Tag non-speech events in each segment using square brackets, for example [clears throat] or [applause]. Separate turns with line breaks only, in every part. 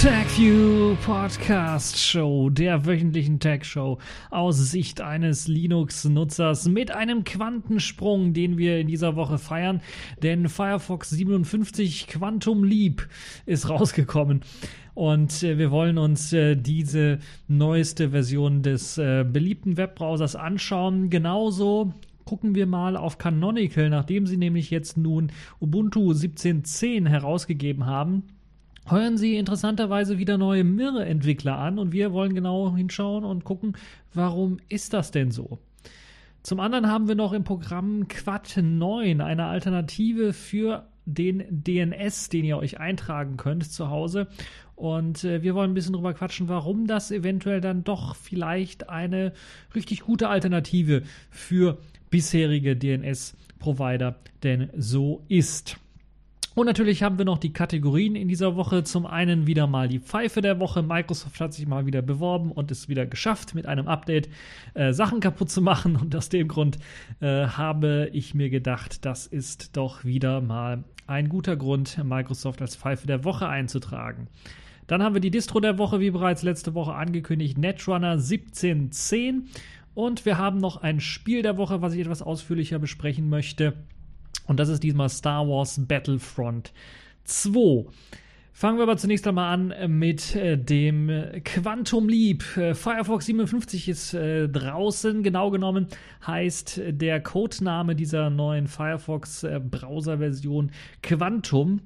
TagView Podcast Show, der wöchentlichen Tag Show aus Sicht eines Linux-Nutzers mit einem Quantensprung, den wir in dieser Woche feiern, denn Firefox 57 Quantum Leap ist rausgekommen. Und äh, wir wollen uns äh, diese neueste Version des äh, beliebten Webbrowsers anschauen. Genauso gucken wir mal auf Canonical, nachdem sie nämlich jetzt nun Ubuntu 17.10 herausgegeben haben heuern sie interessanterweise wieder neue Mirre-Entwickler an und wir wollen genau hinschauen und gucken, warum ist das denn so? Zum anderen haben wir noch im Programm Quad 9 eine Alternative für den DNS, den ihr euch eintragen könnt zu Hause. Und äh, wir wollen ein bisschen drüber quatschen, warum das eventuell dann doch vielleicht eine richtig gute Alternative für bisherige DNS-Provider denn so ist. Und natürlich haben wir noch die Kategorien in dieser Woche. Zum einen wieder mal die Pfeife der Woche. Microsoft hat sich mal wieder beworben und es wieder geschafft, mit einem Update äh, Sachen kaputt zu machen. Und aus dem Grund äh, habe ich mir gedacht, das ist doch wieder mal ein guter Grund, Microsoft als Pfeife der Woche einzutragen. Dann haben wir die Distro der Woche, wie bereits letzte Woche angekündigt, Netrunner 1710. Und wir haben noch ein Spiel der Woche, was ich etwas ausführlicher besprechen möchte. Und das ist diesmal Star Wars Battlefront 2. Fangen wir aber zunächst einmal an mit äh, dem Quantum Leap. Äh, Firefox 57 ist äh, draußen. Genau genommen heißt der Codename dieser neuen Firefox äh, Browser-Version Quantum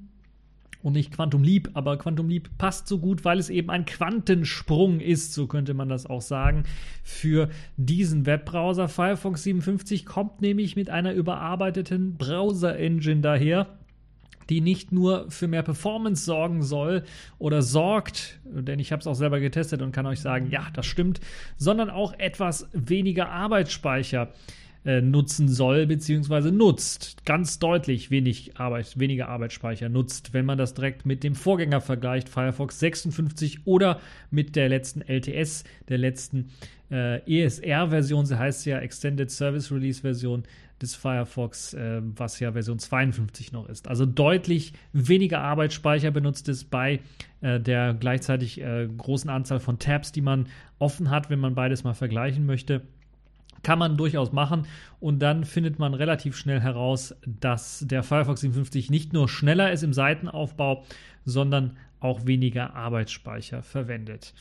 und nicht Quantum Leap, aber Quantum Leap passt so gut, weil es eben ein Quantensprung ist, so könnte man das auch sagen, für diesen Webbrowser. Firefox 57 kommt nämlich mit einer überarbeiteten Browser-Engine daher die nicht nur für mehr Performance sorgen soll oder sorgt, denn ich habe es auch selber getestet und kann euch sagen, ja, das stimmt, sondern auch etwas weniger Arbeitsspeicher äh, nutzen soll bzw. nutzt. Ganz deutlich wenig Arbeit, weniger Arbeitsspeicher nutzt, wenn man das direkt mit dem Vorgänger vergleicht, Firefox 56 oder mit der letzten LTS, der letzten äh, ESR-Version, sie heißt ja Extended Service Release-Version des Firefox, äh, was ja Version 52 noch ist. Also deutlich weniger Arbeitsspeicher benutzt ist bei äh, der gleichzeitig äh, großen Anzahl von Tabs, die man offen hat, wenn man beides mal vergleichen möchte. Kann man durchaus machen und dann findet man relativ schnell heraus, dass der Firefox 57 nicht nur schneller ist im Seitenaufbau, sondern auch weniger Arbeitsspeicher verwendet.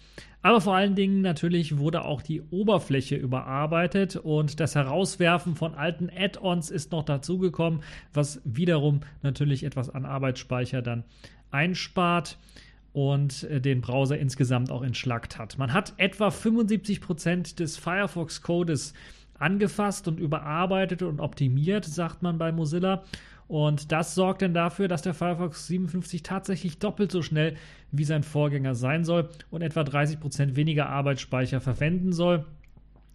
Aber vor allen Dingen natürlich wurde auch die Oberfläche überarbeitet und das Herauswerfen von alten Add-ons ist noch dazugekommen, was wiederum natürlich etwas an Arbeitsspeicher dann einspart und äh, den Browser insgesamt auch entschlackt hat. Man hat etwa 75% des Firefox-Codes angefasst und überarbeitet und optimiert, sagt man bei Mozilla. Und das sorgt dann dafür, dass der Firefox 57 tatsächlich doppelt so schnell wie sein Vorgänger sein soll und etwa 30% weniger Arbeitsspeicher verwenden soll.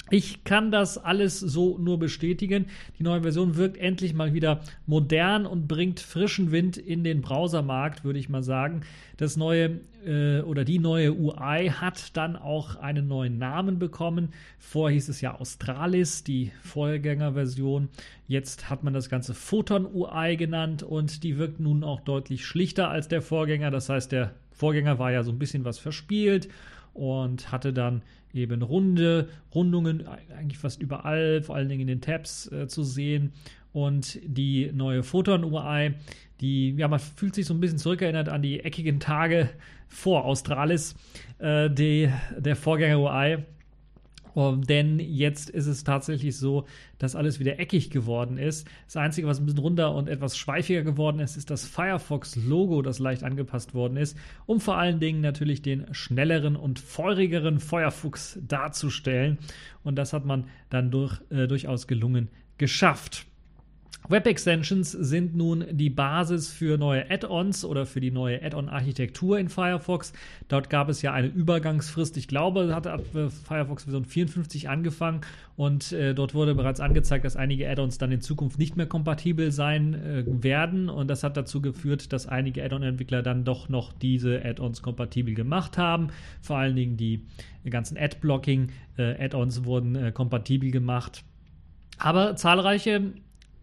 Ich kann das alles so nur bestätigen. Die neue Version wirkt endlich mal wieder modern und bringt frischen Wind in den Browsermarkt, würde ich mal sagen. Das neue äh, oder die neue UI hat dann auch einen neuen Namen bekommen. Vorher hieß es ja Australis, die Vorgängerversion. Jetzt hat man das Ganze Photon UI genannt und die wirkt nun auch deutlich schlichter als der Vorgänger. Das heißt, der Vorgänger war ja so ein bisschen was verspielt und hatte dann eben runde Rundungen eigentlich fast überall, vor allen Dingen in den Tabs äh, zu sehen. Und die neue Photon-UI, die, ja, man fühlt sich so ein bisschen zurückerinnert an die eckigen Tage vor Australis, äh, die, der Vorgänger-UI. Um, denn jetzt ist es tatsächlich so, dass alles wieder eckig geworden ist. Das Einzige, was ein bisschen runder und etwas schweifiger geworden ist, ist das Firefox-Logo, das leicht angepasst worden ist, um vor allen Dingen natürlich den schnelleren und feurigeren Feuerfuchs darzustellen. Und das hat man dann durch, äh, durchaus gelungen geschafft. Web-Extensions sind nun die Basis für neue Add-ons oder für die neue Add-on-Architektur in Firefox. Dort gab es ja eine Übergangsfrist. Ich glaube, hat Firefox Version 54 angefangen und äh, dort wurde bereits angezeigt, dass einige Add-ons dann in Zukunft nicht mehr kompatibel sein äh, werden. Und das hat dazu geführt, dass einige Add-on-Entwickler dann doch noch diese Add-ons kompatibel gemacht haben. Vor allen Dingen die ganzen Ad-Blocking-Add-ons äh, wurden äh, kompatibel gemacht. Aber zahlreiche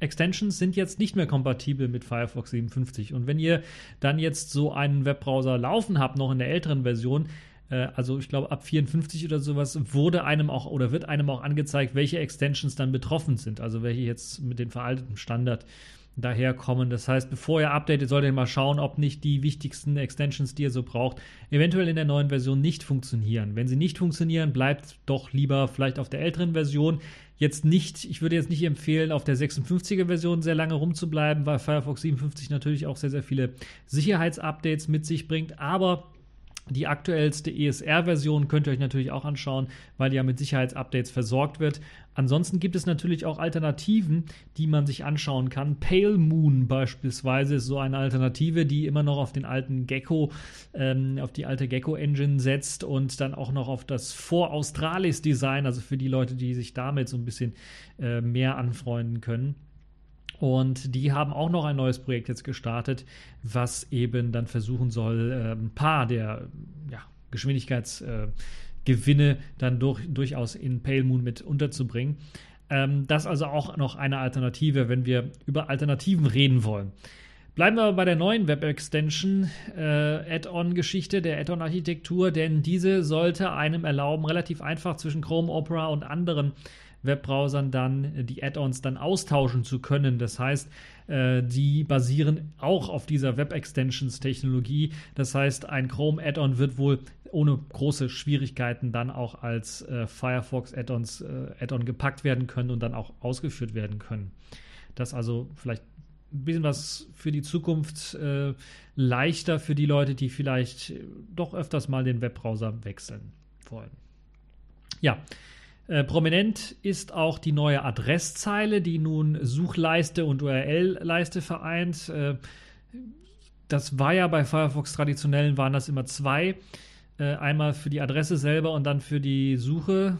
Extensions sind jetzt nicht mehr kompatibel mit Firefox 57. Und wenn ihr dann jetzt so einen Webbrowser laufen habt, noch in der älteren Version, äh, also ich glaube ab 54 oder sowas, wurde einem auch oder wird einem auch angezeigt, welche Extensions dann betroffen sind, also welche jetzt mit dem veralteten Standard daherkommen. Das heißt, bevor ihr updatet, solltet ihr mal schauen, ob nicht die wichtigsten Extensions, die ihr so braucht, eventuell in der neuen Version nicht funktionieren. Wenn sie nicht funktionieren, bleibt doch lieber vielleicht auf der älteren Version jetzt nicht, ich würde jetzt nicht empfehlen, auf der 56er Version sehr lange rumzubleiben, weil Firefox 57 natürlich auch sehr, sehr viele Sicherheitsupdates mit sich bringt, aber die aktuellste ESR-Version könnt ihr euch natürlich auch anschauen, weil die ja mit Sicherheitsupdates versorgt wird. Ansonsten gibt es natürlich auch Alternativen, die man sich anschauen kann. Pale Moon beispielsweise ist so eine Alternative, die immer noch auf den alten Gecko, ähm, auf die alte Gecko-Engine setzt und dann auch noch auf das Vor-Australis-Design, also für die Leute, die sich damit so ein bisschen äh, mehr anfreunden können. Und die haben auch noch ein neues Projekt jetzt gestartet, was eben dann versuchen soll, äh, ein paar der ja, Geschwindigkeitsgewinne dann durch, durchaus in Pale Moon mit unterzubringen. Ähm, das also auch noch eine Alternative, wenn wir über Alternativen reden wollen. Bleiben wir bei der neuen Web-Extension äh, Add-on-Geschichte, der Add-on-Architektur, denn diese sollte einem erlauben, relativ einfach zwischen Chrome, Opera und anderen Webbrowsern dann die Add-ons dann austauschen zu können. Das heißt, äh, die basieren auch auf dieser Web-Extensions-Technologie. Das heißt, ein Chrome-Add-on wird wohl ohne große Schwierigkeiten dann auch als äh, Firefox Add-ons äh, Add-on gepackt werden können und dann auch ausgeführt werden können. Das also vielleicht ein bisschen was für die Zukunft äh, leichter für die Leute, die vielleicht doch öfters mal den Webbrowser wechseln wollen. Ja, äh, prominent ist auch die neue Adresszeile, die nun Suchleiste und URL-Leiste vereint. Äh, das war ja bei Firefox traditionellen waren das immer zwei. Äh, einmal für die Adresse selber und dann für die Suche.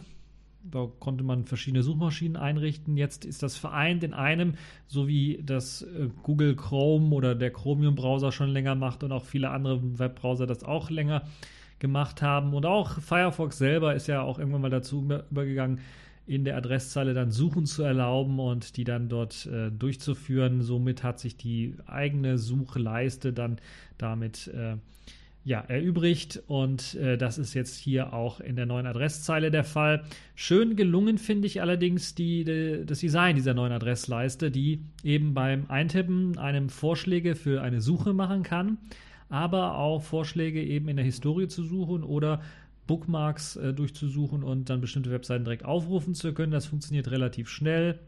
Da konnte man verschiedene Suchmaschinen einrichten. Jetzt ist das vereint in einem, so wie das äh, Google Chrome oder der Chromium-Browser schon länger macht und auch viele andere Webbrowser das auch länger gemacht haben. Und auch Firefox selber ist ja auch irgendwann mal dazu übergegangen, in der Adresszeile dann Suchen zu erlauben und die dann dort äh, durchzuführen. Somit hat sich die eigene Suchleiste dann damit äh, ja, erübrigt und äh, das ist jetzt hier auch in der neuen Adresszeile der Fall. Schön gelungen finde ich allerdings die, die, das Design dieser neuen Adressleiste, die eben beim Eintippen einem Vorschläge für eine Suche machen kann aber auch Vorschläge eben in der Historie zu suchen oder Bookmarks äh, durchzusuchen und dann bestimmte Webseiten direkt aufrufen zu können. Das funktioniert relativ schnell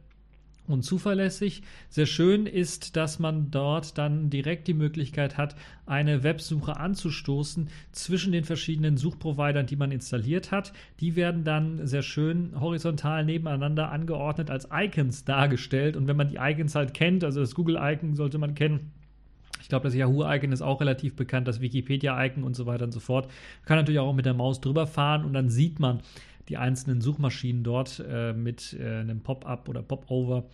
und zuverlässig. Sehr schön ist, dass man dort dann direkt die Möglichkeit hat, eine Websuche anzustoßen zwischen den verschiedenen Suchprovidern, die man installiert hat. Die werden dann sehr schön horizontal nebeneinander angeordnet als Icons dargestellt. Und wenn man die Icons halt kennt, also das Google-Icon sollte man kennen, ich glaube, das Yahoo-Icon ist auch relativ bekannt, das Wikipedia-Icon und so weiter und so fort. Man kann natürlich auch mit der Maus drüber fahren und dann sieht man die einzelnen Suchmaschinen dort äh, mit äh, einem Pop-up oder Pop-over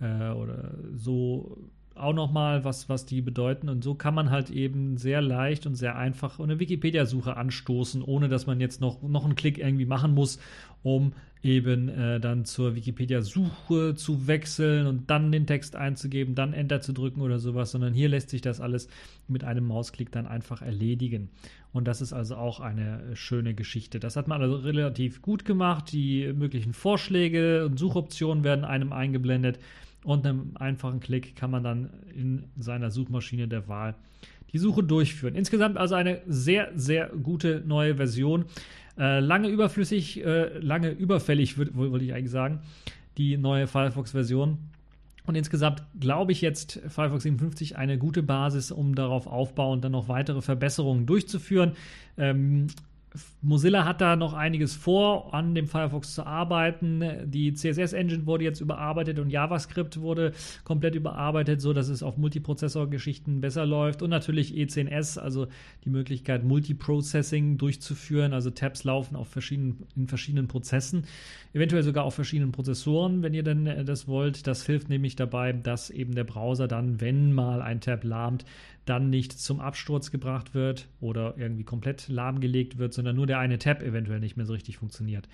äh, oder so auch nochmal, was, was die bedeuten. Und so kann man halt eben sehr leicht und sehr einfach eine Wikipedia-Suche anstoßen, ohne dass man jetzt noch, noch einen Klick irgendwie machen muss, um eben äh, dann zur Wikipedia-Suche zu wechseln und dann den Text einzugeben, dann Enter zu drücken oder sowas, sondern hier lässt sich das alles mit einem Mausklick dann einfach erledigen. Und das ist also auch eine schöne Geschichte. Das hat man also relativ gut gemacht. Die möglichen Vorschläge und Suchoptionen werden einem eingeblendet und einem einfachen Klick kann man dann in seiner Suchmaschine der Wahl die Suche durchführen. Insgesamt also eine sehr, sehr gute neue Version. Äh, lange überflüssig, äh, lange überfällig, würde ich eigentlich sagen, die neue Firefox-Version. Und insgesamt glaube ich jetzt Firefox 57 eine gute Basis, um darauf aufbauend dann noch weitere Verbesserungen durchzuführen. Ähm, Mozilla hat da noch einiges vor, an dem Firefox zu arbeiten. Die CSS-Engine wurde jetzt überarbeitet und JavaScript wurde komplett überarbeitet, so dass es auf Multiprozessor-Geschichten besser läuft. Und natürlich E10S, also die Möglichkeit, Multiprocessing durchzuführen. Also Tabs laufen auf verschiedenen, in verschiedenen Prozessen, eventuell sogar auf verschiedenen Prozessoren, wenn ihr denn äh, das wollt. Das hilft nämlich dabei, dass eben der Browser dann, wenn mal ein Tab lahmt, dann nicht zum Absturz gebracht wird oder irgendwie komplett lahmgelegt wird, sondern nur der eine Tab eventuell nicht mehr so richtig funktioniert.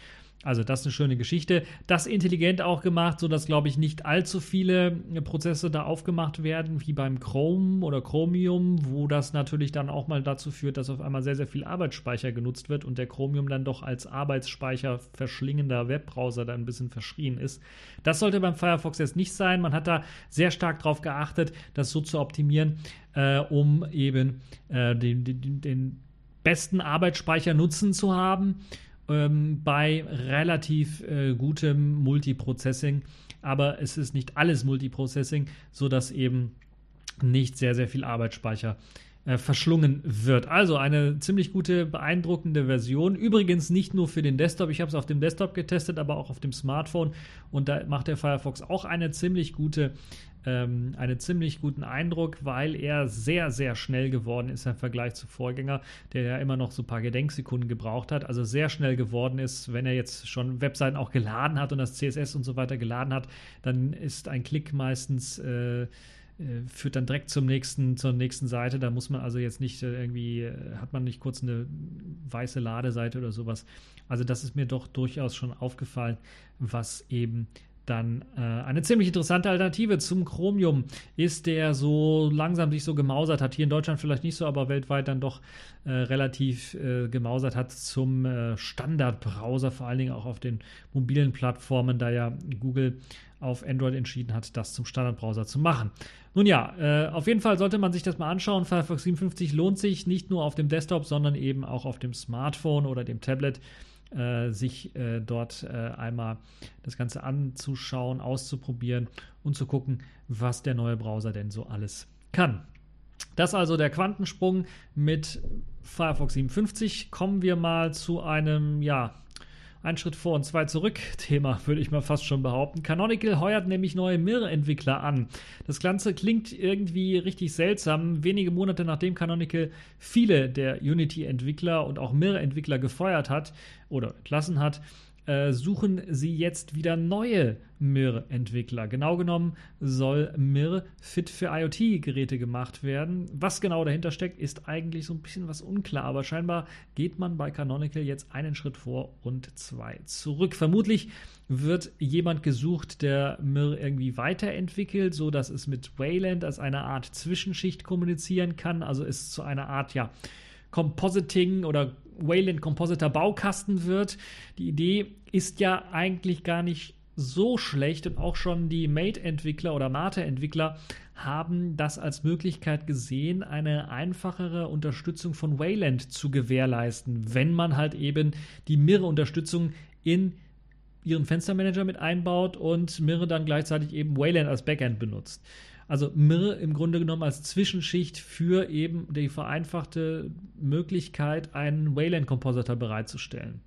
Also das ist eine schöne Geschichte. Das intelligent auch gemacht, sodass, glaube ich, nicht allzu viele Prozesse da aufgemacht werden, wie beim Chrome oder Chromium, wo das natürlich dann auch mal dazu führt, dass auf einmal sehr, sehr viel Arbeitsspeicher genutzt wird und der Chromium dann doch als Arbeitsspeicher verschlingender Webbrowser dann ein bisschen verschrien ist. Das sollte beim Firefox jetzt nicht sein. Man hat da sehr stark darauf geachtet, das so zu optimieren, äh, um eben äh, den, den, den besten Arbeitsspeicher nutzen zu haben ähm, bei relativ äh, gutem Multiprocessing. Aber es ist nicht alles Multiprocessing, sodass eben nicht sehr, sehr viel Arbeitsspeicher äh, verschlungen wird. Also eine ziemlich gute, beeindruckende Version. Übrigens nicht nur für den Desktop. Ich habe es auf dem Desktop getestet, aber auch auf dem Smartphone. Und da macht der Firefox auch eine ziemlich gute ähm, einen ziemlich guten Eindruck, weil er sehr, sehr schnell geworden ist im Vergleich zu Vorgänger, der ja immer noch so ein paar Gedenksekunden gebraucht hat. Also sehr schnell geworden ist, wenn er jetzt schon Webseiten auch geladen hat und das CSS und so weiter geladen hat, dann ist ein Klick meistens äh, äh, führt dann direkt zum nächsten, zur nächsten Seite. Da muss man also jetzt nicht äh, irgendwie, äh, hat man nicht kurz eine weiße Ladeseite oder sowas. Also das ist mir doch durchaus schon aufgefallen, was eben dann äh, eine ziemlich interessante Alternative zum Chromium ist, der so langsam sich so gemausert hat. Hier in Deutschland vielleicht nicht so, aber weltweit dann doch äh, relativ äh, gemausert hat zum äh, Standardbrowser, vor allen Dingen auch auf den mobilen Plattformen, da ja Google auf Android entschieden hat, das zum Standardbrowser zu machen. Nun ja, äh, auf jeden Fall sollte man sich das mal anschauen. Firefox 57 lohnt sich nicht nur auf dem Desktop, sondern eben auch auf dem Smartphone oder dem Tablet äh, sich äh, dort äh, einmal das Ganze anzuschauen, auszuprobieren und zu gucken, was der neue Browser denn so alles kann. Das also der Quantensprung mit Firefox 57. Kommen wir mal zu einem, ja, ein Schritt vor und zwei zurück Thema, würde ich mal fast schon behaupten. Canonical heuert nämlich neue Mirror-Entwickler an. Das Ganze klingt irgendwie richtig seltsam. Wenige Monate nachdem Canonical viele der Unity-Entwickler und auch Mirror-Entwickler gefeuert hat oder entlassen hat, äh, suchen sie jetzt wieder neue Mir-Entwickler. Genau genommen soll Mir fit für IoT-Geräte gemacht werden. Was genau dahinter steckt, ist eigentlich so ein bisschen was unklar, aber scheinbar geht man bei Canonical jetzt einen Schritt vor und zwei zurück. Vermutlich wird jemand gesucht, der Mir irgendwie weiterentwickelt, so dass es mit Wayland als eine Art Zwischenschicht kommunizieren kann, also es zu einer Art, ja, Compositing oder Wayland Compositor Baukasten wird. Die Idee ist ja eigentlich gar nicht so schlecht und auch schon die Mate-Entwickler oder Mate-Entwickler haben das als Möglichkeit gesehen, eine einfachere Unterstützung von Wayland zu gewährleisten, wenn man halt eben die Mirror-Unterstützung in ihren Fenstermanager mit einbaut und Mirror dann gleichzeitig eben Wayland als Backend benutzt. Also Mir im Grunde genommen als Zwischenschicht für eben die vereinfachte Möglichkeit, einen Wayland-Compositor bereitzustellen.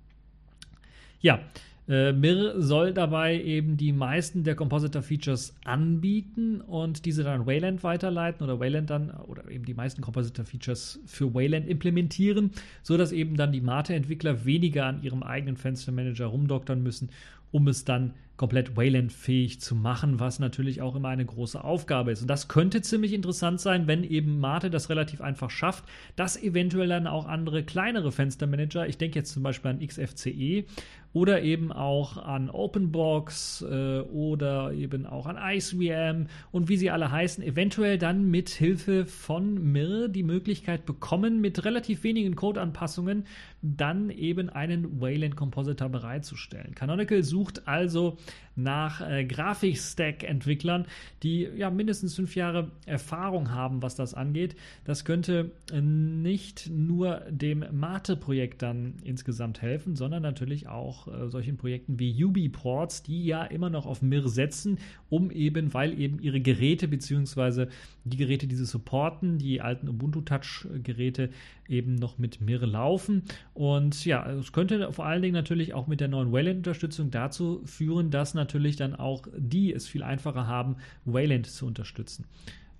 Ja, äh, Mir soll dabei eben die meisten der Compositor-Features anbieten und diese dann Wayland weiterleiten oder Wayland dann oder eben die meisten Compositor-Features für Wayland implementieren, sodass eben dann die Mate-Entwickler weniger an ihrem eigenen Fenstermanager rumdoktern müssen, um es dann komplett Wayland-fähig zu machen, was natürlich auch immer eine große Aufgabe ist. Und das könnte ziemlich interessant sein, wenn eben Mate das relativ einfach schafft, dass eventuell dann auch andere kleinere Fenstermanager, ich denke jetzt zum Beispiel an XFCE oder eben auch an OpenBox äh, oder eben auch an IceVM und wie sie alle heißen, eventuell dann mit Hilfe von Mir die Möglichkeit bekommen, mit relativ wenigen Codeanpassungen dann eben einen Wayland Compositor bereitzustellen. Canonical sucht also nach äh, Grafikstack-Entwicklern, die ja mindestens fünf Jahre Erfahrung haben, was das angeht. Das könnte äh, nicht nur dem Mate-Projekt dann insgesamt helfen, sondern natürlich auch äh, solchen Projekten wie UbiPorts, die ja immer noch auf Mir setzen, um eben, weil eben ihre Geräte beziehungsweise die Geräte, die sie supporten, die alten Ubuntu Touch-Geräte eben noch mit Mir laufen Und ja, es könnte vor allen Dingen natürlich auch mit der neuen Wayland-Unterstützung dazu führen, dass natürlich dann auch die es viel einfacher haben, Wayland zu unterstützen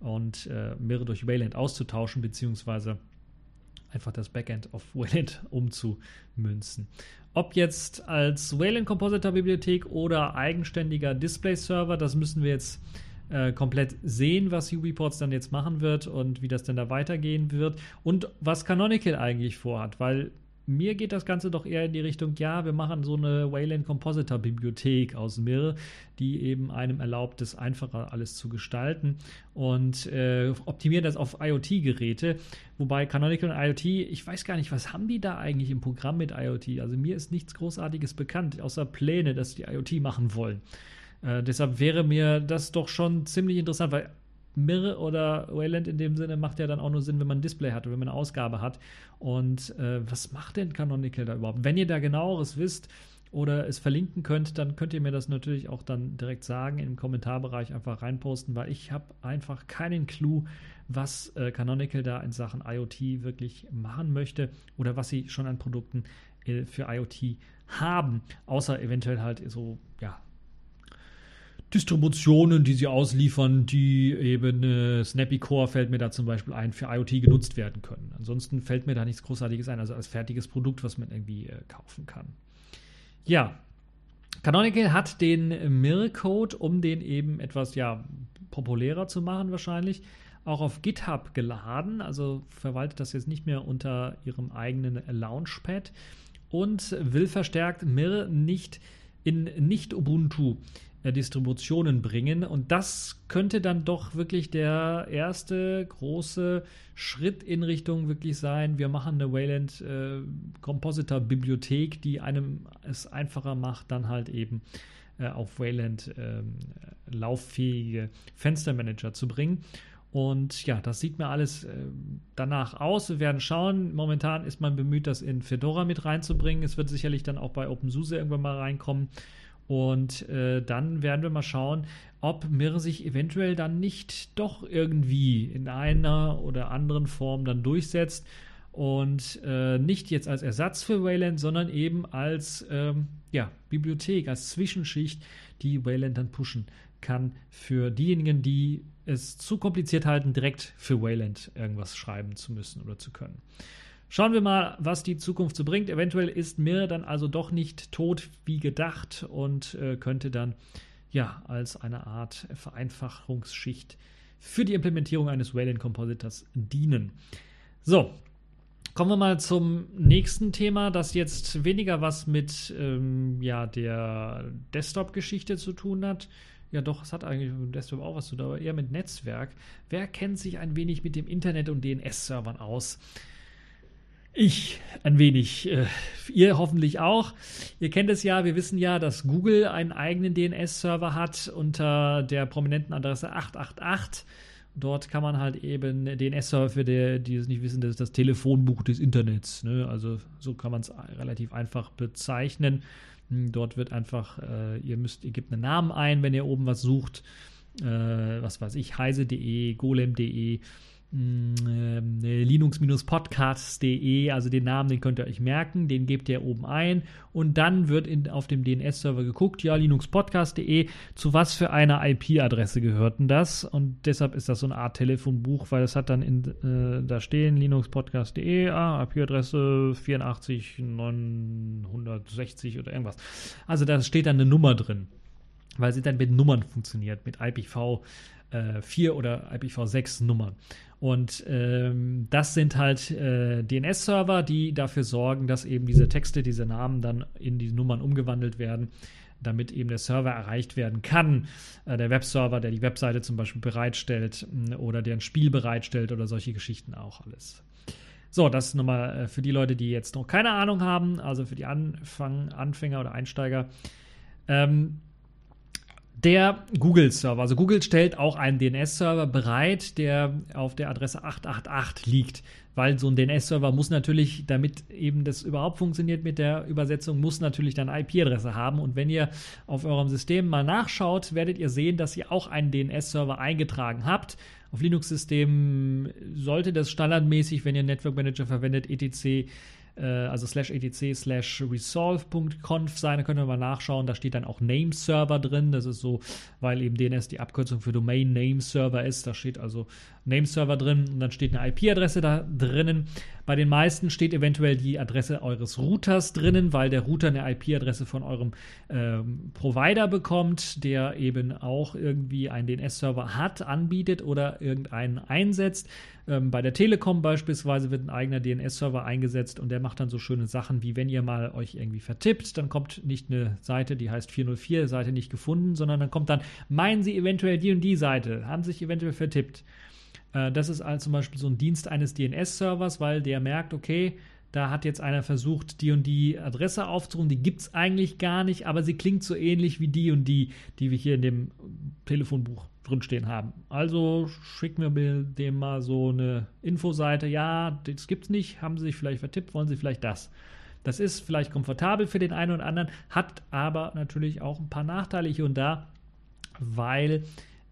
und äh, Mirre durch Wayland auszutauschen, beziehungsweise einfach das Backend auf Wayland [laughs] umzumünzen. Ob jetzt als Wayland Compositor Bibliothek oder eigenständiger Display-Server, das müssen wir jetzt äh, komplett sehen, was UbiPorts dann jetzt machen wird und wie das denn da weitergehen wird und was Canonical eigentlich vorhat, weil mir geht das Ganze doch eher in die Richtung, ja, wir machen so eine Wayland Compositor Bibliothek aus Mir, die eben einem erlaubt, es einfacher alles zu gestalten und äh, optimieren das auf IoT-Geräte. Wobei Canonical und IoT, ich weiß gar nicht, was haben die da eigentlich im Programm mit IoT? Also mir ist nichts Großartiges bekannt, außer Pläne, dass die IoT machen wollen. Äh, deshalb wäre mir das doch schon ziemlich interessant, weil Mir oder Wayland in dem Sinne macht ja dann auch nur Sinn, wenn man ein Display hat oder wenn man eine Ausgabe hat. Und äh, was macht denn Canonical da überhaupt? Wenn ihr da genaueres wisst oder es verlinken könnt, dann könnt ihr mir das natürlich auch dann direkt sagen, im Kommentarbereich einfach reinposten, weil ich habe einfach keinen Clou, was äh, Canonical da in Sachen IoT wirklich machen möchte oder was sie schon an Produkten äh, für IoT haben, außer eventuell halt so, ja, Distributionen, die sie ausliefern, die eben äh, Snappy Core fällt mir da zum Beispiel ein, für IoT genutzt werden können. Ansonsten fällt mir da nichts Großartiges ein, also als fertiges Produkt, was man irgendwie äh, kaufen kann. Ja, Canonical hat den Mir-Code, um den eben etwas ja, populärer zu machen wahrscheinlich, auch auf GitHub geladen, also verwaltet das jetzt nicht mehr unter ihrem eigenen Launchpad und will verstärkt Mir nicht in Nicht-Ubuntu Distributionen bringen. Und das könnte dann doch wirklich der erste große Schritt in Richtung wirklich sein. Wir machen eine Wayland äh, Compositor Bibliothek, die einem es einfacher macht, dann halt eben äh, auf Wayland äh, lauffähige Fenstermanager zu bringen. Und ja, das sieht mir alles äh, danach aus. Wir werden schauen. Momentan ist man bemüht, das in Fedora mit reinzubringen. Es wird sicherlich dann auch bei OpenSUSE irgendwann mal reinkommen. Und äh, dann werden wir mal schauen, ob Mir sich eventuell dann nicht doch irgendwie in einer oder anderen Form dann durchsetzt und äh, nicht jetzt als Ersatz für Wayland, sondern eben als ähm, ja, Bibliothek, als Zwischenschicht, die Wayland dann pushen kann für diejenigen, die es zu kompliziert halten, direkt für Wayland irgendwas schreiben zu müssen oder zu können. Schauen wir mal, was die Zukunft so bringt. Eventuell ist Mir dann also doch nicht tot wie gedacht und äh, könnte dann ja als eine Art Vereinfachungsschicht für die Implementierung eines Wayland Compositors dienen. So, Kommen wir mal zum nächsten Thema, das jetzt weniger was mit ähm, ja, der Desktop-Geschichte zu tun hat. Ja, doch, es hat eigentlich mit dem Desktop auch was zu tun, aber eher mit Netzwerk. Wer kennt sich ein wenig mit dem Internet und DNS-Servern aus? Ich ein wenig. Äh, ihr hoffentlich auch. Ihr kennt es ja, wir wissen ja, dass Google einen eigenen DNS-Server hat unter der prominenten Adresse 888. Dort kann man halt eben DNS-Server für die, die es nicht wissen, das ist das Telefonbuch des Internets. Ne? Also so kann man es relativ einfach bezeichnen. Hm, dort wird einfach, äh, ihr müsst, ihr gebt einen Namen ein, wenn ihr oben was sucht. Äh, was weiß ich, heise.de, golem.de linux-podcasts.de, also den Namen, den könnt ihr euch merken, den gebt ihr oben ein und dann wird in, auf dem DNS-Server geguckt, ja, linuxpodcast.de, zu was für einer IP-Adresse gehört denn das? Und deshalb ist das so eine Art Telefonbuch, weil das hat dann in, äh, da stehen linuxpodcast.de, ah, IP-Adresse 84960 oder irgendwas. Also da steht dann eine Nummer drin, weil sie dann mit Nummern funktioniert, mit IPv 4 äh, oder IPv6 Nummern. Und ähm, das sind halt äh, DNS-Server, die dafür sorgen, dass eben diese Texte, diese Namen dann in die Nummern umgewandelt werden, damit eben der Server erreicht werden kann. Äh, der Webserver, der die Webseite zum Beispiel bereitstellt oder der ein Spiel bereitstellt oder solche Geschichten auch alles. So, das nochmal äh, für die Leute, die jetzt noch keine Ahnung haben, also für die Anfang, Anfänger oder Einsteiger. Ähm, der Google-Server. Also Google stellt auch einen DNS-Server bereit, der auf der Adresse 888 liegt, weil so ein DNS-Server muss natürlich, damit eben das überhaupt funktioniert mit der Übersetzung, muss natürlich dann IP-Adresse haben. Und wenn ihr auf eurem System mal nachschaut, werdet ihr sehen, dass ihr auch einen DNS-Server eingetragen habt. Auf Linux-Systemen sollte das standardmäßig, wenn ihr Network Manager verwendet, etc also slash etc slash resolve.conf sein. Da könnt ihr mal nachschauen. Da steht dann auch Nameserver drin. Das ist so, weil eben DNS die Abkürzung für Domain Name Server ist. Da steht also Nameserver drin und dann steht eine IP-Adresse da drinnen. Bei den meisten steht eventuell die Adresse eures Routers drinnen, weil der Router eine IP-Adresse von eurem ähm, Provider bekommt, der eben auch irgendwie einen DNS-Server hat, anbietet oder irgendeinen einsetzt. Ähm, bei der Telekom beispielsweise wird ein eigener DNS-Server eingesetzt und der macht dann so schöne Sachen wie wenn ihr mal euch irgendwie vertippt, dann kommt nicht eine Seite, die heißt 404, Seite nicht gefunden, sondern dann kommt dann, meinen Sie eventuell die und die Seite, haben sich eventuell vertippt. Äh, das ist also zum Beispiel so ein Dienst eines DNS-Servers, weil der merkt, okay, da hat jetzt einer versucht, die und die Adresse aufzurufen, die gibt es eigentlich gar nicht, aber sie klingt so ähnlich wie die und die, die wir hier in dem Telefonbuch drinstehen haben. Also schicken wir dem mal so eine Infoseite, ja, das gibt's nicht, haben sie sich vielleicht vertippt, wollen sie vielleicht das. Das ist vielleicht komfortabel für den einen oder anderen, hat aber natürlich auch ein paar Nachteile hier und da, weil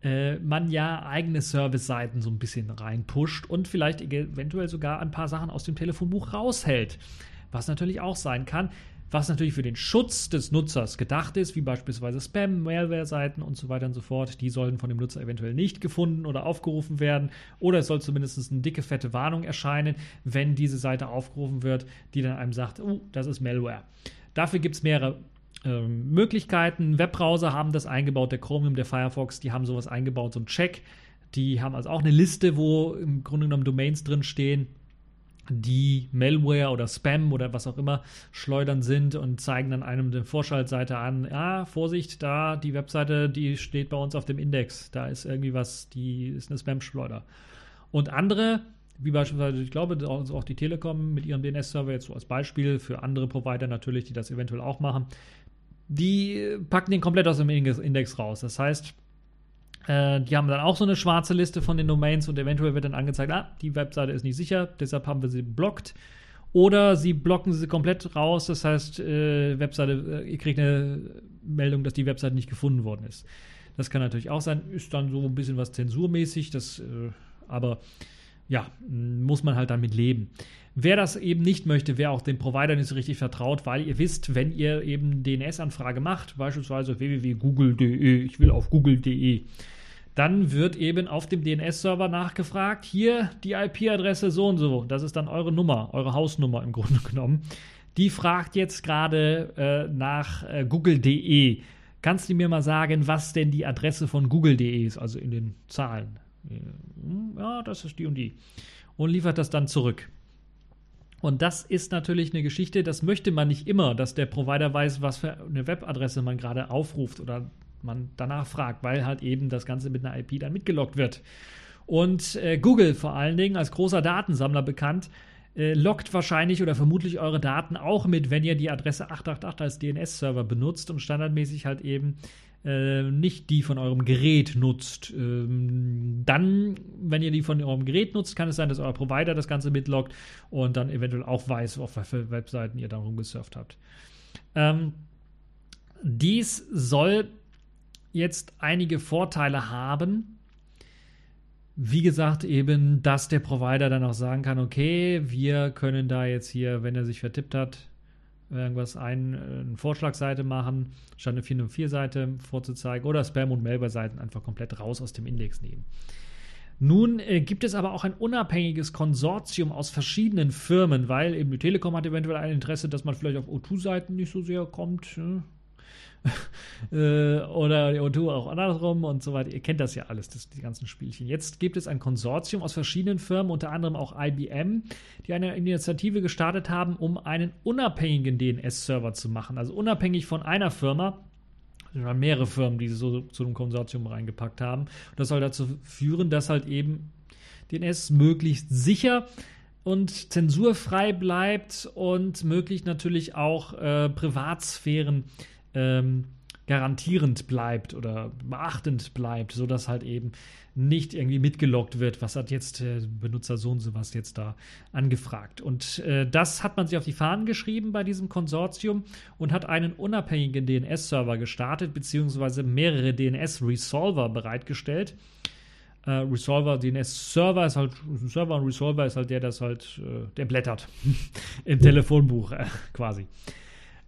äh, man ja eigene Service-Seiten so ein bisschen reinpusht und vielleicht eventuell sogar ein paar Sachen aus dem Telefonbuch raushält. Was natürlich auch sein kann, was natürlich für den Schutz des Nutzers gedacht ist, wie beispielsweise Spam, Malware-Seiten und so weiter und so fort. Die sollen von dem Nutzer eventuell nicht gefunden oder aufgerufen werden. Oder es soll zumindest eine dicke, fette Warnung erscheinen, wenn diese Seite aufgerufen wird, die dann einem sagt, oh, das ist Malware. Dafür gibt es mehrere ähm, Möglichkeiten. Webbrowser haben das eingebaut, der Chromium, der Firefox, die haben sowas eingebaut, so ein Check. Die haben also auch eine Liste, wo im Grunde genommen Domains drin stehen, die Malware oder Spam oder was auch immer schleudern sind und zeigen dann einem eine Vorschaltseite an, ja, Vorsicht, da die Webseite, die steht bei uns auf dem Index, da ist irgendwie was, die ist eine Spam-Schleuder. Und andere, wie beispielsweise, ich glaube, auch die Telekom mit ihrem DNS-Server jetzt so als Beispiel für andere Provider natürlich, die das eventuell auch machen, die packen den komplett aus dem Index raus. Das heißt, äh, die haben dann auch so eine schwarze Liste von den Domains und eventuell wird dann angezeigt, ah, die Webseite ist nicht sicher, deshalb haben wir sie blockt. Oder sie blocken sie komplett raus, das heißt, äh, Webseite, äh, ihr kriegt eine Meldung, dass die Webseite nicht gefunden worden ist. Das kann natürlich auch sein, ist dann so ein bisschen was zensurmäßig, das, äh, aber ja, muss man halt damit leben. Wer das eben nicht möchte, wer auch dem Provider nicht so richtig vertraut, weil ihr wisst, wenn ihr eben DNS-Anfrage macht, beispielsweise www.google.de, ich will auf google.de, dann wird eben auf dem DNS-Server nachgefragt, hier die IP-Adresse so und so, das ist dann eure Nummer, eure Hausnummer im Grunde genommen. Die fragt jetzt gerade äh, nach äh, google.de. Kannst du mir mal sagen, was denn die Adresse von google.de ist, also in den Zahlen? Das ist die und die. Und liefert das dann zurück. Und das ist natürlich eine Geschichte, das möchte man nicht immer, dass der Provider weiß, was für eine Webadresse man gerade aufruft oder man danach fragt, weil halt eben das Ganze mit einer IP dann mitgelockt wird. Und äh, Google vor allen Dingen als großer Datensammler bekannt, äh, lockt wahrscheinlich oder vermutlich eure Daten auch mit, wenn ihr die Adresse 888 als DNS-Server benutzt und standardmäßig halt eben äh, nicht die von eurem Gerät nutzt. Ähm, dann, wenn ihr die von eurem Gerät nutzt, kann es sein, dass euer Provider das Ganze mitloggt und dann eventuell auch weiß, auf welche Webseiten ihr da rumgesurft habt. Ähm, dies soll jetzt einige Vorteile haben. Wie gesagt, eben, dass der Provider dann auch sagen kann, okay, wir können da jetzt hier, wenn er sich vertippt hat, irgendwas ein, eine Vorschlagseite machen, statt eine 404-Seite vorzuzeigen oder Spam- und Malware-Seiten einfach komplett raus aus dem Index nehmen. Nun äh, gibt es aber auch ein unabhängiges Konsortium aus verschiedenen Firmen, weil eben die Telekom hat eventuell ein Interesse, dass man vielleicht auf O2-Seiten nicht so sehr kommt. Ne? [laughs] Äh, oder die O2 auch andersrum und so weiter. Ihr kennt das ja alles, das, die ganzen Spielchen. Jetzt gibt es ein Konsortium aus verschiedenen Firmen, unter anderem auch IBM, die eine Initiative gestartet haben, um einen unabhängigen DNS-Server zu machen. Also unabhängig von einer Firma, es waren mehrere Firmen, die so zu einem Konsortium reingepackt haben. Und das soll dazu führen, dass halt eben DNS möglichst sicher und zensurfrei bleibt und möglichst natürlich auch äh, Privatsphären ähm, garantierend bleibt oder beachtend bleibt, sodass halt eben nicht irgendwie mitgelockt wird, was hat jetzt äh, Benutzer so und so was jetzt da angefragt. Und äh, das hat man sich auf die Fahnen geschrieben bei diesem Konsortium und hat einen unabhängigen DNS-Server gestartet, beziehungsweise mehrere DNS-Resolver bereitgestellt. Äh, Resolver, DNS-Server ist halt, Server und Resolver ist halt der, das halt, äh, der blättert [laughs] im Telefonbuch äh, quasi.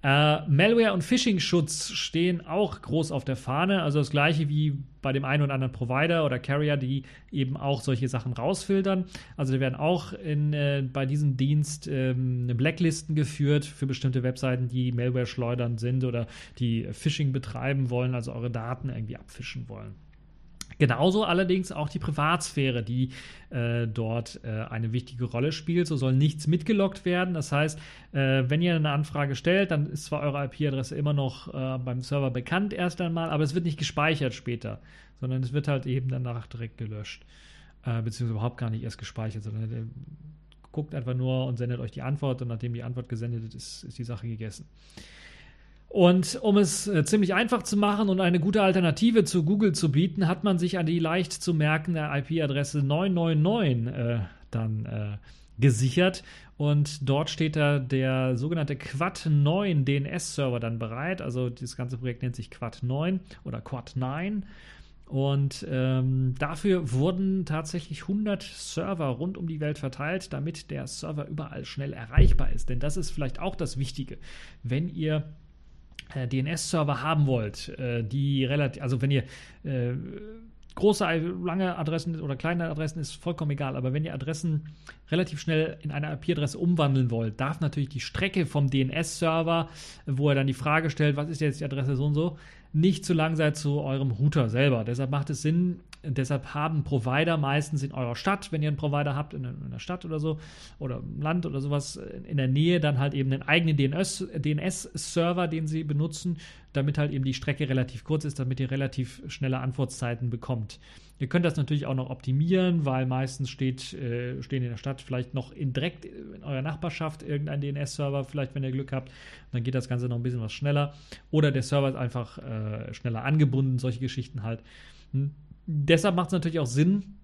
Äh, Malware und Phishing-Schutz stehen auch groß auf der Fahne. Also das gleiche wie bei dem einen oder anderen Provider oder Carrier, die eben auch solche Sachen rausfiltern. Also da werden auch in, äh, bei diesem Dienst ähm, Blacklisten geführt für bestimmte Webseiten, die Malware schleudern sind oder die Phishing betreiben wollen, also eure Daten irgendwie abfischen wollen. Genauso allerdings auch die Privatsphäre, die äh, dort äh, eine wichtige Rolle spielt. So soll nichts mitgelockt werden. Das heißt, äh, wenn ihr eine Anfrage stellt, dann ist zwar eure IP-Adresse immer noch äh, beim Server bekannt erst einmal, aber es wird nicht gespeichert später, sondern es wird halt eben danach direkt gelöscht. Äh, beziehungsweise überhaupt gar nicht erst gespeichert, sondern ihr guckt einfach nur und sendet euch die Antwort und nachdem die Antwort gesendet ist, ist die Sache gegessen. Und um es äh, ziemlich einfach zu machen und eine gute Alternative zu Google zu bieten, hat man sich an die leicht zu merkende IP-Adresse 999 äh, dann äh, gesichert. Und dort steht da der sogenannte Quad 9 DNS-Server dann bereit. Also das ganze Projekt nennt sich Quad 9 oder Quad 9. Und ähm, dafür wurden tatsächlich 100 Server rund um die Welt verteilt, damit der Server überall schnell erreichbar ist. Denn das ist vielleicht auch das Wichtige. Wenn ihr DNS-Server haben wollt, äh, die relativ, also wenn ihr äh, große, lange Adressen oder kleine Adressen ist vollkommen egal, aber wenn ihr Adressen relativ schnell in eine IP-Adresse umwandeln wollt, darf natürlich die Strecke vom DNS-Server, wo er dann die Frage stellt, was ist jetzt die Adresse so und so, nicht zu lang sein zu eurem Router selber. Deshalb macht es Sinn, deshalb haben Provider meistens in eurer Stadt, wenn ihr einen Provider habt, in einer Stadt oder so, oder im Land oder sowas, in der Nähe dann halt eben einen eigenen DNS-Server, den sie benutzen, damit halt eben die Strecke relativ kurz ist, damit ihr relativ schnelle Antwortzeiten bekommt. Ihr könnt das natürlich auch noch optimieren, weil meistens steht, äh, stehen in der Stadt vielleicht noch in direkt in eurer Nachbarschaft irgendein DNS-Server, vielleicht wenn ihr Glück habt. Dann geht das Ganze noch ein bisschen was schneller. Oder der Server ist einfach äh, schneller angebunden, solche Geschichten halt. Hm. Deshalb macht es natürlich auch Sinn,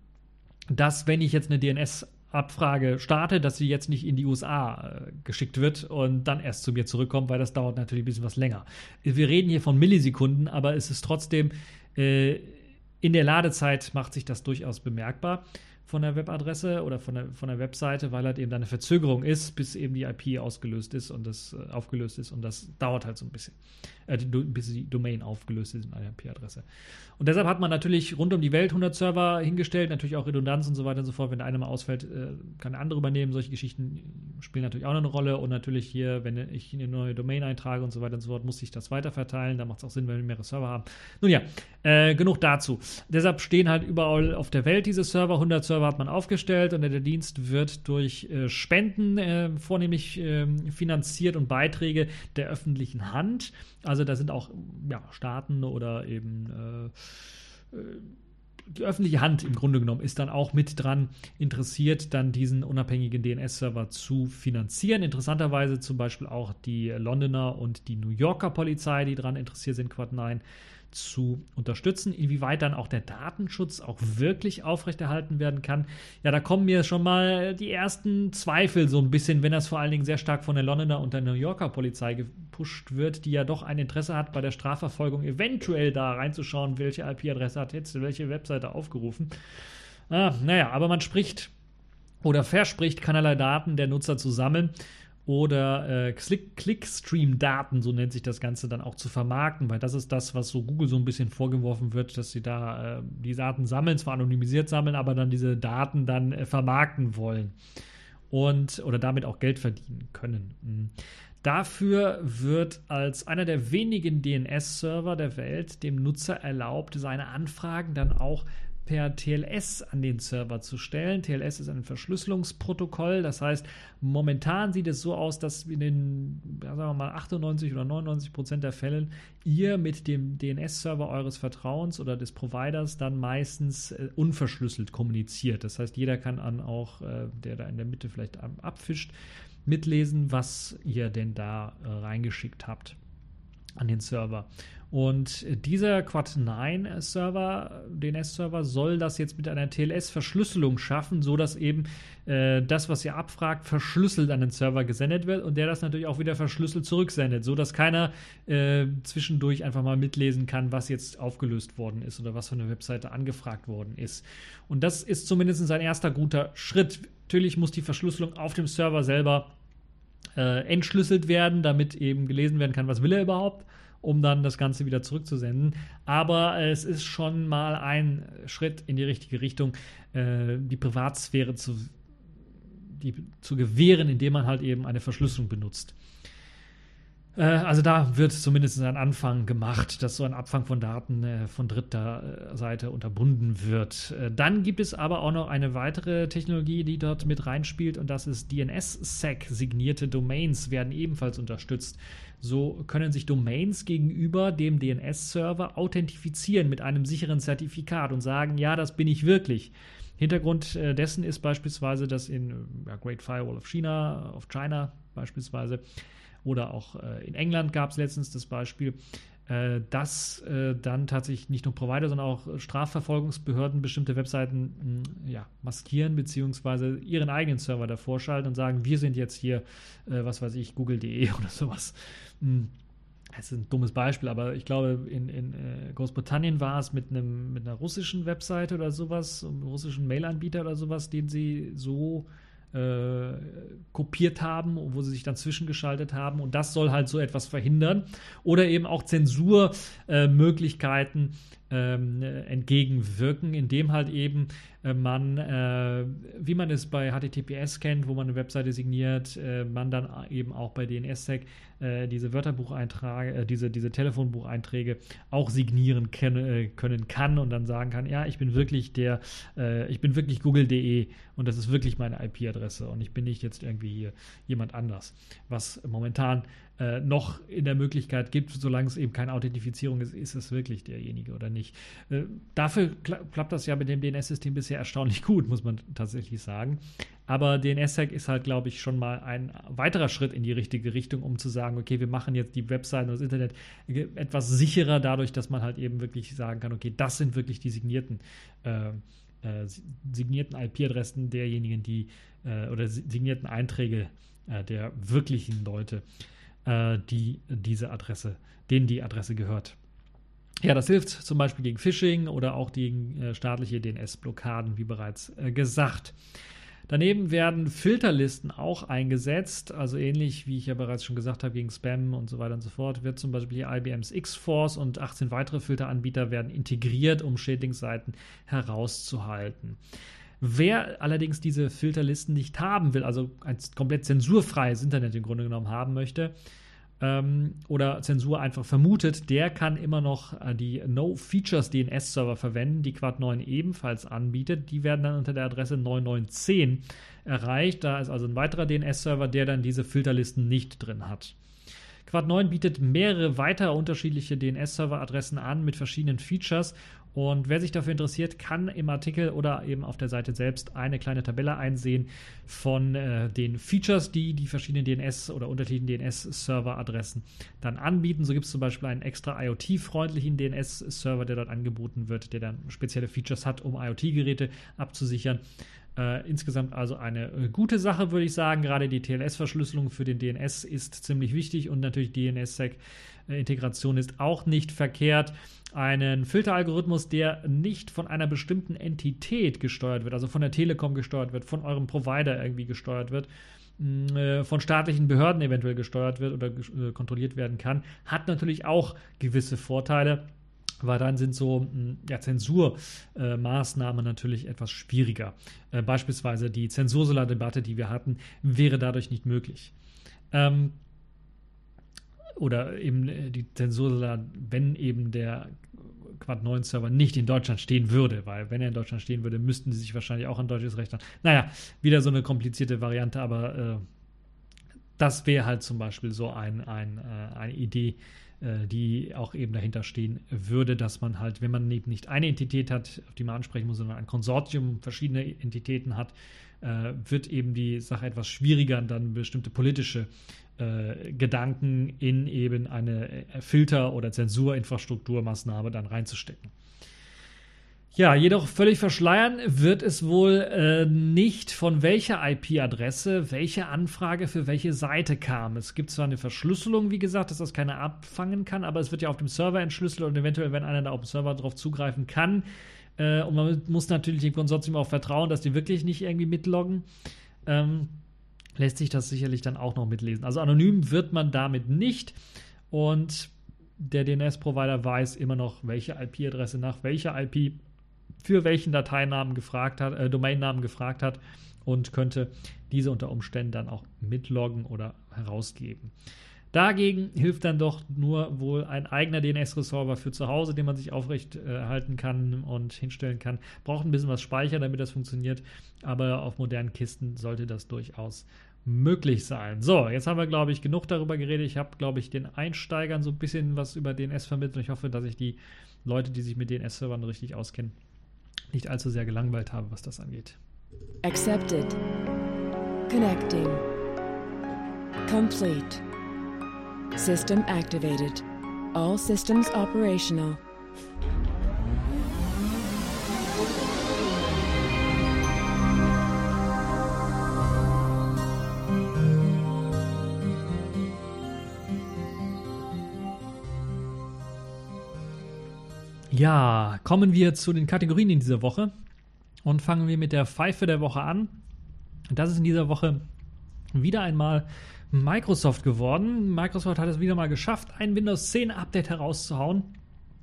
dass wenn ich jetzt eine DNS Abfrage starte, dass sie jetzt nicht in die USA äh, geschickt wird und dann erst zu mir zurückkommt, weil das dauert natürlich ein bisschen was länger. Wir reden hier von Millisekunden, aber es ist trotzdem äh, in der Ladezeit macht sich das durchaus bemerkbar von der Webadresse oder von der, von der Webseite, weil halt eben da eine Verzögerung ist, bis eben die IP ausgelöst ist und das äh, aufgelöst ist und das dauert halt so ein bisschen, äh, bis die Domain aufgelöst ist in einer IP-Adresse. Und deshalb hat man natürlich rund um die Welt 100 Server hingestellt, natürlich auch Redundanz und so weiter und so fort. Wenn der eine mal ausfällt, äh, kann der andere übernehmen. Solche Geschichten spielen natürlich auch eine Rolle. Und natürlich hier, wenn ich eine neue Domain eintrage und so weiter und so fort, muss ich das weiter verteilen. Da macht es auch Sinn, wenn wir mehrere Server haben. Nun ja, äh, genug dazu. Deshalb stehen halt überall auf der Welt diese Server. 100 Server hat man aufgestellt und der Dienst wird durch äh, Spenden äh, vornehmlich ähm, finanziert und Beiträge der öffentlichen Hand. Also da sind auch ja, Staaten oder eben äh, äh, die öffentliche Hand im Grunde genommen ist dann auch mit dran interessiert, dann diesen unabhängigen DNS-Server zu finanzieren. Interessanterweise zum Beispiel auch die Londoner und die New Yorker Polizei, die daran interessiert sind, Quad 9 zu unterstützen. Inwieweit dann auch der Datenschutz auch wirklich aufrechterhalten werden kann, ja, da kommen mir schon mal die ersten Zweifel so ein bisschen, wenn das vor allen Dingen sehr stark von der Londoner und der New Yorker Polizei gepusht wird, die ja doch ein Interesse hat, bei der Strafverfolgung eventuell da reinzuschauen, welche IP-Adresse hat jetzt welche Webseite aufgerufen. Ah, naja, aber man spricht oder verspricht, keinerlei Daten der Nutzer zu sammeln oder äh, Clickstream-Daten, so nennt sich das Ganze, dann auch zu vermarkten, weil das ist das, was so Google so ein bisschen vorgeworfen wird, dass sie da äh, die Daten sammeln, zwar anonymisiert sammeln, aber dann diese Daten dann äh, vermarkten wollen und oder damit auch Geld verdienen können. Mhm. Dafür wird als einer der wenigen DNS-Server der Welt dem Nutzer erlaubt, seine Anfragen dann auch per TLS an den Server zu stellen. TLS ist ein Verschlüsselungsprotokoll, das heißt, momentan sieht es so aus, dass in den, sagen wir mal, 98 oder 99 Prozent der Fällen ihr mit dem DNS-Server eures Vertrauens oder des Providers dann meistens äh, unverschlüsselt kommuniziert. Das heißt, jeder kann dann auch, äh, der da in der Mitte vielleicht abfischt, mitlesen, was ihr denn da äh, reingeschickt habt. an den Server. Und dieser Quad9-Server, DNS-Server, soll das jetzt mit einer TLS-Verschlüsselung schaffen, sodass eben äh, das, was ihr abfragt, verschlüsselt an den Server gesendet wird und der das natürlich auch wieder verschlüsselt zurücksendet, sodass keiner äh, zwischendurch einfach mal mitlesen kann, was jetzt aufgelöst worden ist oder was von der Webseite angefragt worden ist. Und das ist zumindest ein erster guter Schritt. Natürlich muss die Verschlüsselung auf dem Server selber äh, entschlüsselt werden, damit eben gelesen werden kann, was will er überhaupt um dann das Ganze wieder zurückzusenden. Aber es ist schon mal ein Schritt in die richtige Richtung, äh, die Privatsphäre zu, die, zu gewähren, indem man halt eben eine Verschlüsselung benutzt. Äh, also da wird zumindest ein Anfang gemacht, dass so ein Abfang von Daten äh, von dritter äh, Seite unterbunden wird. Dann gibt es aber auch noch eine weitere Technologie, die dort mit reinspielt und das ist DNS-SEC. Signierte Domains werden ebenfalls unterstützt. So können sich Domains gegenüber dem DNS-Server authentifizieren mit einem sicheren Zertifikat und sagen, ja, das bin ich wirklich. Hintergrund dessen ist beispielsweise, dass in Great Firewall of China, of China beispielsweise, oder auch äh, in England gab es letztens das Beispiel, äh, dass äh, dann tatsächlich nicht nur Provider, sondern auch Strafverfolgungsbehörden bestimmte Webseiten mh, hm, ja, maskieren beziehungsweise ihren eigenen Server davor schalten und sagen, wir sind jetzt hier, äh, was weiß ich, google.de [laughs] oder sowas. Hm. Das ist ein dummes Beispiel, aber ich glaube, in, in äh, Großbritannien war es mit, einem, mit einer russischen Webseite oder sowas, einem russischen Mail-Anbieter oder sowas, den sie so äh, kopiert haben, wo sie sich dann zwischengeschaltet haben. Und das soll halt so etwas verhindern. Oder eben auch Zensurmöglichkeiten äh, ähm, entgegenwirken, indem halt eben man, äh, wie man es bei HTTPS kennt, wo man eine Webseite signiert, äh, man dann eben auch bei DNSSEC äh, diese Wörterbucheinträge, äh, diese, diese Telefonbucheinträge auch signieren können, können kann und dann sagen kann, ja, ich bin wirklich der, ich bin wirklich google.de und das ist wirklich meine IP-Adresse und ich bin nicht jetzt irgendwie hier jemand anders, was momentan äh, noch in der Möglichkeit gibt, solange es eben keine Authentifizierung ist, ist es wirklich derjenige oder nicht. Äh, dafür kla klappt das ja mit dem DNS-System bisher erstaunlich gut, muss man tatsächlich sagen. Aber DNS-Sec ist halt, glaube ich, schon mal ein weiterer Schritt in die richtige Richtung, um zu sagen, okay, wir machen jetzt die Webseiten und das Internet etwas sicherer dadurch, dass man halt eben wirklich sagen kann, okay, das sind wirklich die signierten äh, äh, signierten IP-Adressen derjenigen, die äh, oder signierten Einträge äh, der wirklichen Leute äh, die diese Adresse, denen die Adresse gehört. Ja, das hilft zum Beispiel gegen Phishing oder auch gegen äh, staatliche DNS-Blockaden, wie bereits äh, gesagt. Daneben werden Filterlisten auch eingesetzt, also ähnlich wie ich ja bereits schon gesagt habe, gegen Spam und so weiter und so fort, wird zum Beispiel hier IBMs X-Force und 18 weitere Filteranbieter werden integriert, um Schädlingsseiten herauszuhalten. Wer allerdings diese Filterlisten nicht haben will, also ein komplett zensurfreies Internet im Grunde genommen haben möchte, ähm, oder Zensur einfach vermutet, der kann immer noch äh, die No-Features DNS-Server verwenden, die Quad9 ebenfalls anbietet. Die werden dann unter der Adresse 9910 erreicht. Da ist also ein weiterer DNS-Server, der dann diese Filterlisten nicht drin hat. Quad9 bietet mehrere weitere unterschiedliche DNS-Server-Adressen an mit verschiedenen Features und wer sich dafür interessiert, kann im Artikel oder eben auf der Seite selbst eine kleine Tabelle einsehen von äh, den Features, die die verschiedenen DNS- oder unterschiedlichen DNS-Server-Adressen dann anbieten. So gibt es zum Beispiel einen extra IoT-freundlichen DNS-Server, der dort angeboten wird, der dann spezielle Features hat, um IoT-Geräte abzusichern. Äh, insgesamt also eine äh, gute Sache, würde ich sagen. Gerade die TLS-Verschlüsselung für den DNS ist ziemlich wichtig und natürlich DNSSEC-Integration ist auch nicht verkehrt. Einen Filteralgorithmus, der nicht von einer bestimmten Entität gesteuert wird, also von der Telekom gesteuert wird, von eurem Provider irgendwie gesteuert wird, mm, äh, von staatlichen Behörden eventuell gesteuert wird oder kontrolliert werden kann, hat natürlich auch gewisse Vorteile weil dann sind so hm, ja, Zensurmaßnahmen äh, natürlich etwas schwieriger. Äh, beispielsweise die Zensursolar-Debatte, die wir hatten, wäre dadurch nicht möglich. Ähm, oder eben äh, die Zensursolar, wenn eben der Quad 9 Server nicht in Deutschland stehen würde, weil wenn er in Deutschland stehen würde, müssten sie sich wahrscheinlich auch an deutsches Recht an. Naja, wieder so eine komplizierte Variante, aber äh, das wäre halt zum Beispiel so ein, ein, äh, eine Idee, äh, die auch eben dahinter stehen würde, dass man halt, wenn man eben nicht eine Entität hat, auf die man ansprechen muss, sondern ein Konsortium verschiedene Entitäten hat, äh, wird eben die Sache etwas schwieriger, dann bestimmte politische äh, Gedanken in eben eine äh, Filter- oder Zensurinfrastrukturmaßnahme dann reinzustecken. Ja, jedoch völlig verschleiern wird es wohl äh, nicht, von welcher IP-Adresse welche Anfrage für welche Seite kam. Es gibt zwar eine Verschlüsselung, wie gesagt, dass das keiner abfangen kann, aber es wird ja auf dem Server entschlüsselt und eventuell, wenn einer da auf dem Server drauf zugreifen kann. Äh, und man muss natürlich dem Konsortium auch vertrauen, dass die wirklich nicht irgendwie mitloggen. Ähm, lässt sich das sicherlich dann auch noch mitlesen. Also anonym wird man damit nicht. Und der DNS-Provider weiß immer noch, welche IP-Adresse nach welcher IP für welchen Dateinamen gefragt hat, äh, Domainnamen gefragt hat und könnte diese unter Umständen dann auch mitloggen oder herausgeben. Dagegen hilft dann doch nur wohl ein eigener DNS-Resolver für zu Hause, den man sich aufrecht äh, kann und hinstellen kann. Braucht ein bisschen was Speicher, damit das funktioniert, aber auf modernen Kisten sollte das durchaus möglich sein. So, jetzt haben wir, glaube ich, genug darüber geredet. Ich habe, glaube ich, den Einsteigern so ein bisschen was über DNS vermittelt. Ich hoffe, dass ich die Leute, die sich mit DNS-Servern richtig auskennen, nicht allzu sehr gelangweilt habe, was das angeht.
Accepted. Connecting. Complete. System activated. All systems operational.
Ja, kommen wir zu den Kategorien in dieser Woche und fangen wir mit der Pfeife der Woche an. Das ist in dieser Woche wieder einmal Microsoft geworden. Microsoft hat es wieder mal geschafft, ein Windows 10 Update herauszuhauen,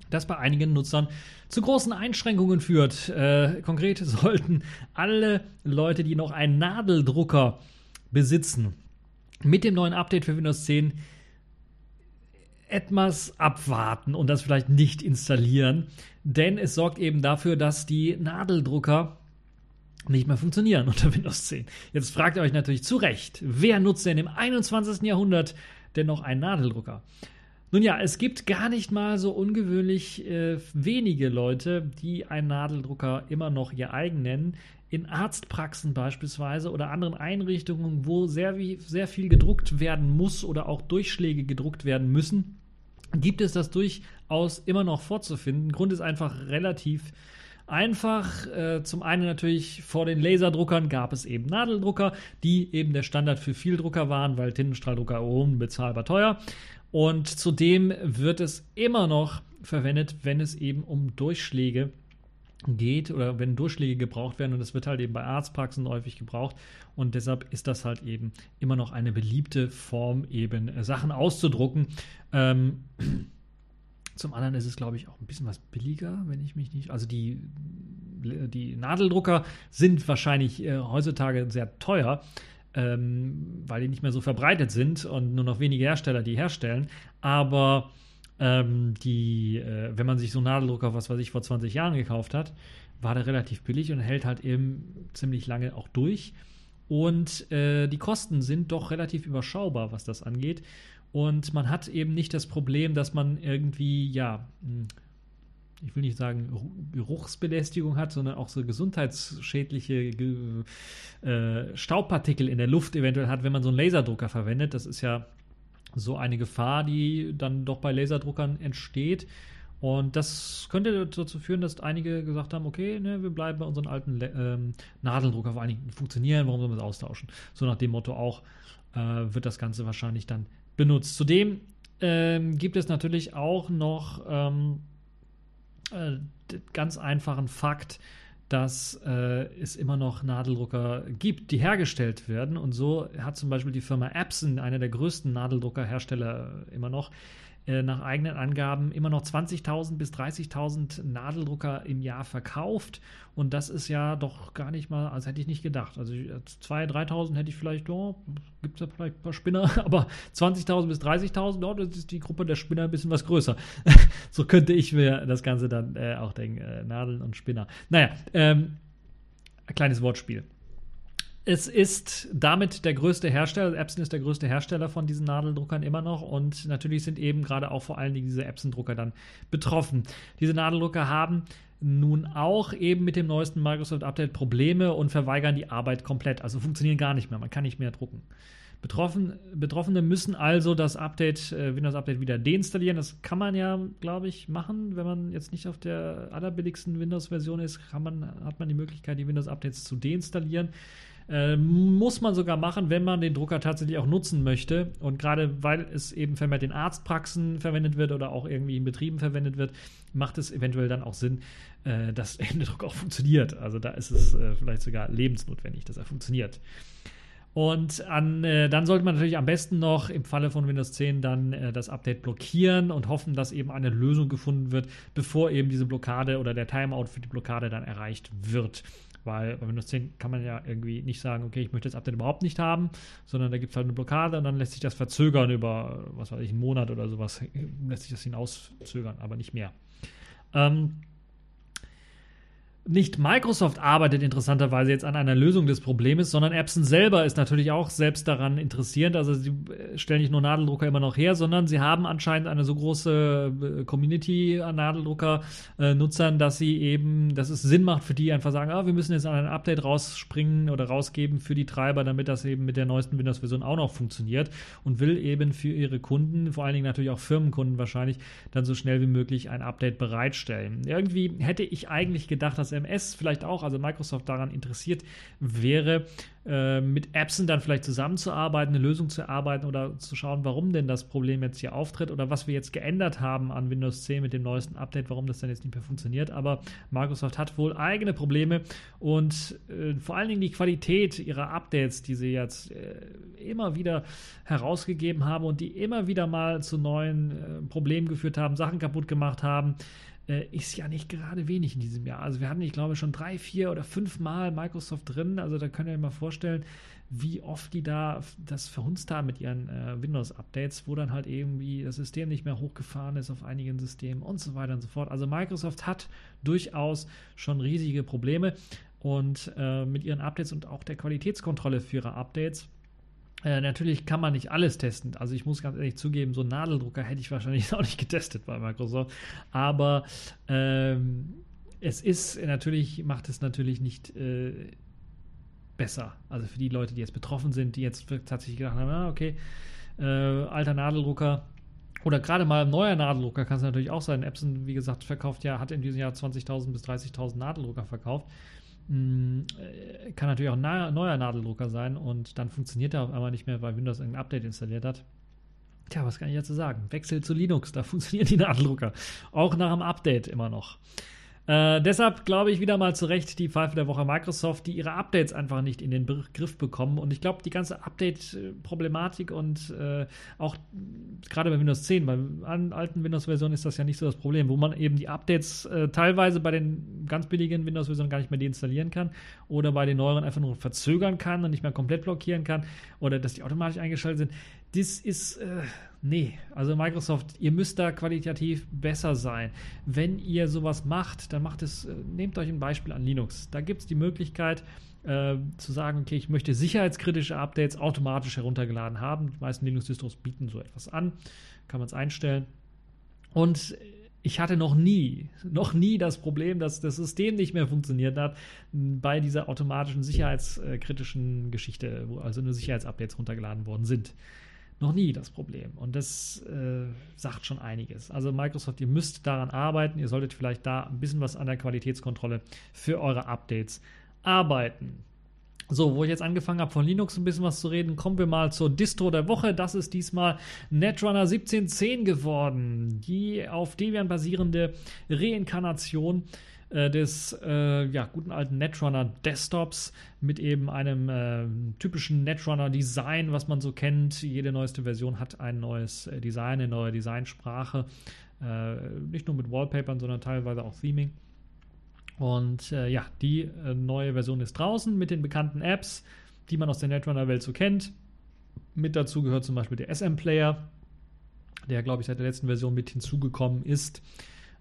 das bei einigen Nutzern zu großen Einschränkungen führt. Äh, konkret [laughs] sollten alle Leute, die noch einen Nadeldrucker besitzen, mit dem neuen Update für Windows 10 etwas abwarten und das vielleicht nicht installieren, denn es sorgt eben dafür, dass die Nadeldrucker nicht mehr funktionieren unter [laughs] Windows 10. Jetzt fragt ihr euch natürlich zu Recht, wer nutzt denn im 21. Jahrhundert denn noch einen Nadeldrucker? Nun ja, es gibt gar nicht mal so ungewöhnlich äh, wenige Leute, die einen Nadeldrucker immer noch ihr eigen nennen. In Arztpraxen beispielsweise oder anderen Einrichtungen, wo sehr, sehr viel gedruckt werden muss oder auch Durchschläge gedruckt werden müssen, gibt es das durchaus immer noch vorzufinden. Grund ist einfach relativ einfach. Äh, zum einen natürlich vor den Laserdruckern gab es eben Nadeldrucker, die eben der Standard für Vieldrucker waren, weil Tintenstrahldrucker unbezahlbar teuer. Und zudem wird es immer noch verwendet, wenn es eben um Durchschläge geht oder wenn Durchschläge gebraucht werden und das wird halt eben bei Arztpraxen häufig gebraucht und deshalb ist das halt eben immer noch eine beliebte Form, eben Sachen auszudrucken. Ähm, [clears throat] zum anderen ist es, glaube ich, auch ein bisschen was billiger, wenn ich mich nicht. Also die, die Nadeldrucker sind wahrscheinlich äh, heutzutage sehr teuer, ähm, weil die nicht mehr so verbreitet sind und nur noch wenige Hersteller die herstellen. Aber ähm, die, äh, wenn man sich so einen Nadeldrucker, was weiß ich, vor 20 Jahren gekauft hat, war der relativ billig und hält halt eben ziemlich lange auch durch. Und äh, die Kosten sind doch relativ überschaubar, was das angeht. Und man hat eben nicht das Problem, dass man irgendwie, ja, hm, ich will nicht sagen Geruchsbelästigung hat, sondern auch so gesundheitsschädliche äh, Staubpartikel in der Luft eventuell hat, wenn man so einen Laserdrucker verwendet. Das ist ja so eine Gefahr, die dann doch bei Laserdruckern entsteht. Und das könnte dazu führen, dass einige gesagt haben, okay, ne, wir bleiben bei unseren alten ähm, Nadeldrucker, vor allen Dingen funktionieren, warum sollen wir es austauschen? So nach dem Motto auch äh, wird das Ganze wahrscheinlich dann benutzt. Zudem ähm, gibt es natürlich auch noch ähm, äh, ganz einfachen Fakt, dass äh, es immer noch Nadeldrucker gibt, die hergestellt werden. Und so hat zum Beispiel die Firma Epson, einer der größten Nadeldruckerhersteller immer noch, äh, nach eigenen Angaben immer noch 20.000 bis 30.000 Nadeldrucker im Jahr verkauft. Und das ist ja doch gar nicht mal, als hätte ich nicht gedacht. Also 2.000, 3.000 hätte ich vielleicht, oh, gibt es da vielleicht ein paar Spinner, [laughs] aber 20.000 bis 30.000, oh, das ist die Gruppe der Spinner ein bisschen was größer. [laughs] so könnte ich mir das Ganze dann äh, auch denken, äh, Nadeln und Spinner. Naja, ähm, ein kleines Wortspiel. Es ist damit der größte Hersteller, also Epson ist der größte Hersteller von diesen Nadeldruckern immer noch und natürlich sind eben gerade auch vor allen Dingen diese Epson-Drucker dann betroffen. Diese Nadeldrucker haben nun auch eben mit dem neuesten Microsoft Update Probleme und verweigern die Arbeit komplett. Also funktionieren gar nicht mehr, man kann nicht mehr drucken. Betroffen, Betroffene müssen also das Update, äh, Windows Update wieder deinstallieren. Das kann man ja, glaube ich, machen, wenn man jetzt nicht auf der allerbilligsten Windows-Version ist, man, hat man die Möglichkeit, die Windows Updates zu deinstallieren. Äh, muss man sogar machen, wenn man den Drucker tatsächlich auch nutzen möchte. Und gerade weil es eben vermehrt in Arztpraxen verwendet wird oder auch irgendwie in Betrieben verwendet wird, macht es eventuell dann auch Sinn, äh, dass [laughs] der Drucker auch funktioniert. Also da ist es äh, vielleicht sogar lebensnotwendig, dass er funktioniert. Und an, äh, dann sollte man natürlich am besten noch im Falle von Windows 10 dann äh, das Update blockieren und hoffen, dass eben eine Lösung gefunden wird, bevor eben diese Blockade oder der Timeout für die Blockade dann erreicht wird. Weil bei Windows 10 kann man ja irgendwie nicht sagen, okay, ich möchte das Update überhaupt nicht haben, sondern da gibt es halt eine Blockade und dann lässt sich das verzögern über, was weiß ich, einen Monat oder sowas, lässt sich das hinauszögern, aber nicht mehr. Ähm, nicht Microsoft arbeitet interessanterweise jetzt an einer Lösung des Problems, sondern Epson selber ist natürlich auch selbst daran interessiert. Also sie äh, stellen nicht nur Nadeldrucker immer noch her, sondern sie haben anscheinend eine so große äh, Community an Nadeldrucker-Nutzern, dass sie eben, dass es Sinn macht für die einfach sagen, ah, wir müssen jetzt an ein Update rausspringen oder rausgeben für die Treiber, damit das eben mit der neuesten Windows-Version auch noch funktioniert und will eben für ihre Kunden, vor allen Dingen natürlich auch Firmenkunden wahrscheinlich, dann so schnell wie möglich ein Update bereitstellen. Irgendwie hätte ich eigentlich gedacht, dass SMS vielleicht auch, also Microsoft daran interessiert wäre, äh, mit Epson dann vielleicht zusammenzuarbeiten, eine Lösung zu erarbeiten oder zu schauen, warum denn das Problem jetzt hier auftritt oder was wir jetzt geändert haben an Windows 10 mit dem neuesten Update, warum das dann jetzt nicht mehr funktioniert. Aber Microsoft hat wohl eigene Probleme und äh, vor allen Dingen die Qualität ihrer Updates, die sie jetzt äh, immer wieder herausgegeben haben und die immer wieder mal zu neuen äh, Problemen geführt haben, Sachen kaputt gemacht haben äh, ist ja nicht gerade wenig in diesem Jahr. Also wir hatten, ich glaube, schon drei, vier oder fünf Mal Microsoft drin. Also da könnt ihr euch mal vorstellen, wie oft die da das verhunzt haben mit ihren äh, Windows-Updates, wo dann halt irgendwie das System nicht mehr hochgefahren ist auf einigen Systemen und so weiter und so fort. Also Microsoft hat durchaus schon riesige Probleme und äh, mit ihren Updates und auch der Qualitätskontrolle für ihre Updates äh, natürlich kann man nicht alles testen. Also ich muss ganz ehrlich zugeben, so einen Nadeldrucker hätte ich wahrscheinlich [laughs] auch nicht getestet bei Microsoft. Aber ähm, es ist natürlich, macht es natürlich nicht äh, besser. Also für die Leute, die jetzt betroffen sind, die jetzt tatsächlich gedacht haben, ah, okay, äh, alter Nadeldrucker, oder gerade mal ein neuer Nadeldrucker kann es natürlich auch sein. Epson, wie gesagt, verkauft ja, hat in diesem Jahr 20.000 bis 30.000 Nadeldrucker verkauft. Hm, äh, kann natürlich auch ein neuer Nadeldrucker sein und dann funktioniert er auf einmal nicht mehr, weil Windows ein Update installiert hat. Tja, was kann ich dazu sagen? Wechsel zu Linux, da [laughs] funktionieren die Nadeldrucker. Auch nach dem Update immer noch. Äh, deshalb glaube ich wieder mal zu Recht die Pfeife der Woche Microsoft, die ihre Updates einfach nicht in den Griff bekommen. Und ich glaube, die ganze Update-Problematik und äh, auch gerade bei Windows 10, bei alten Windows-Versionen ist das ja nicht so das Problem, wo man eben die Updates äh, teilweise bei den ganz billigen Windows-Versionen gar nicht mehr deinstallieren kann oder bei den neueren einfach nur verzögern kann und nicht mehr komplett blockieren kann oder dass die automatisch eingeschaltet sind. Das ist, äh, nee, also Microsoft, ihr müsst da qualitativ besser sein. Wenn ihr sowas macht, dann macht es, äh, nehmt euch ein Beispiel an Linux. Da gibt es die Möglichkeit, äh, zu sagen, okay, ich möchte sicherheitskritische Updates automatisch heruntergeladen haben. Die meisten Linux-Distros bieten so etwas an, kann man es einstellen. Und ich hatte noch nie, noch nie das Problem, dass das System nicht mehr funktioniert hat bei dieser automatischen sicherheitskritischen Geschichte, wo also nur Sicherheitsupdates runtergeladen worden sind noch nie das Problem. Und das äh, sagt schon einiges. Also Microsoft, ihr müsst daran arbeiten. Ihr solltet vielleicht da ein bisschen was an der Qualitätskontrolle für eure Updates arbeiten. So, wo ich jetzt angefangen habe, von Linux ein bisschen was zu reden, kommen wir mal zur Distro der Woche. Das ist diesmal Netrunner 1710 geworden. Die auf Debian basierende Reinkarnation äh, des äh, ja, guten alten Netrunner Desktops mit eben einem äh, typischen Netrunner Design, was man so kennt. Jede neueste Version hat ein neues äh, Design, eine neue Designsprache. Nicht nur mit Wallpapern, sondern teilweise auch Theming. Und ja, die neue Version ist draußen mit den bekannten Apps, die man aus der Netrunner-Welt so kennt. Mit dazu gehört zum Beispiel der SM-Player, der, glaube ich, seit der letzten Version mit hinzugekommen ist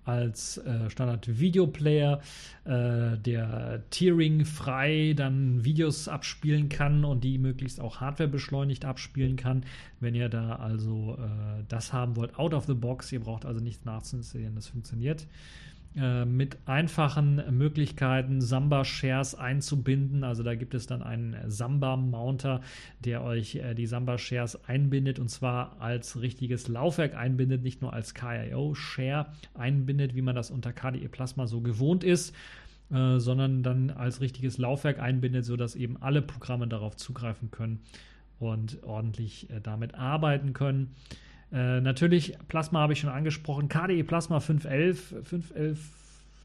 als äh, Standard-Video-Player, äh, der Tiering frei dann Videos abspielen kann und die möglichst auch Hardware beschleunigt abspielen kann. Wenn ihr da also äh, das haben wollt, out of the box, ihr braucht also nichts nachzuinstallieren, das funktioniert. Äh, mit einfachen Möglichkeiten Samba-Shares einzubinden. Also da gibt es dann einen Samba-Mounter, der euch äh, die Samba-Shares einbindet und zwar als richtiges Laufwerk einbindet, nicht nur als KIO-Share einbindet, wie man das unter KDE Plasma so gewohnt ist. Äh, sondern dann als richtiges Laufwerk einbindet, sodass eben alle Programme darauf zugreifen können und ordentlich äh, damit arbeiten können. Äh, natürlich, Plasma habe ich schon angesprochen. KDE Plasma 511, 511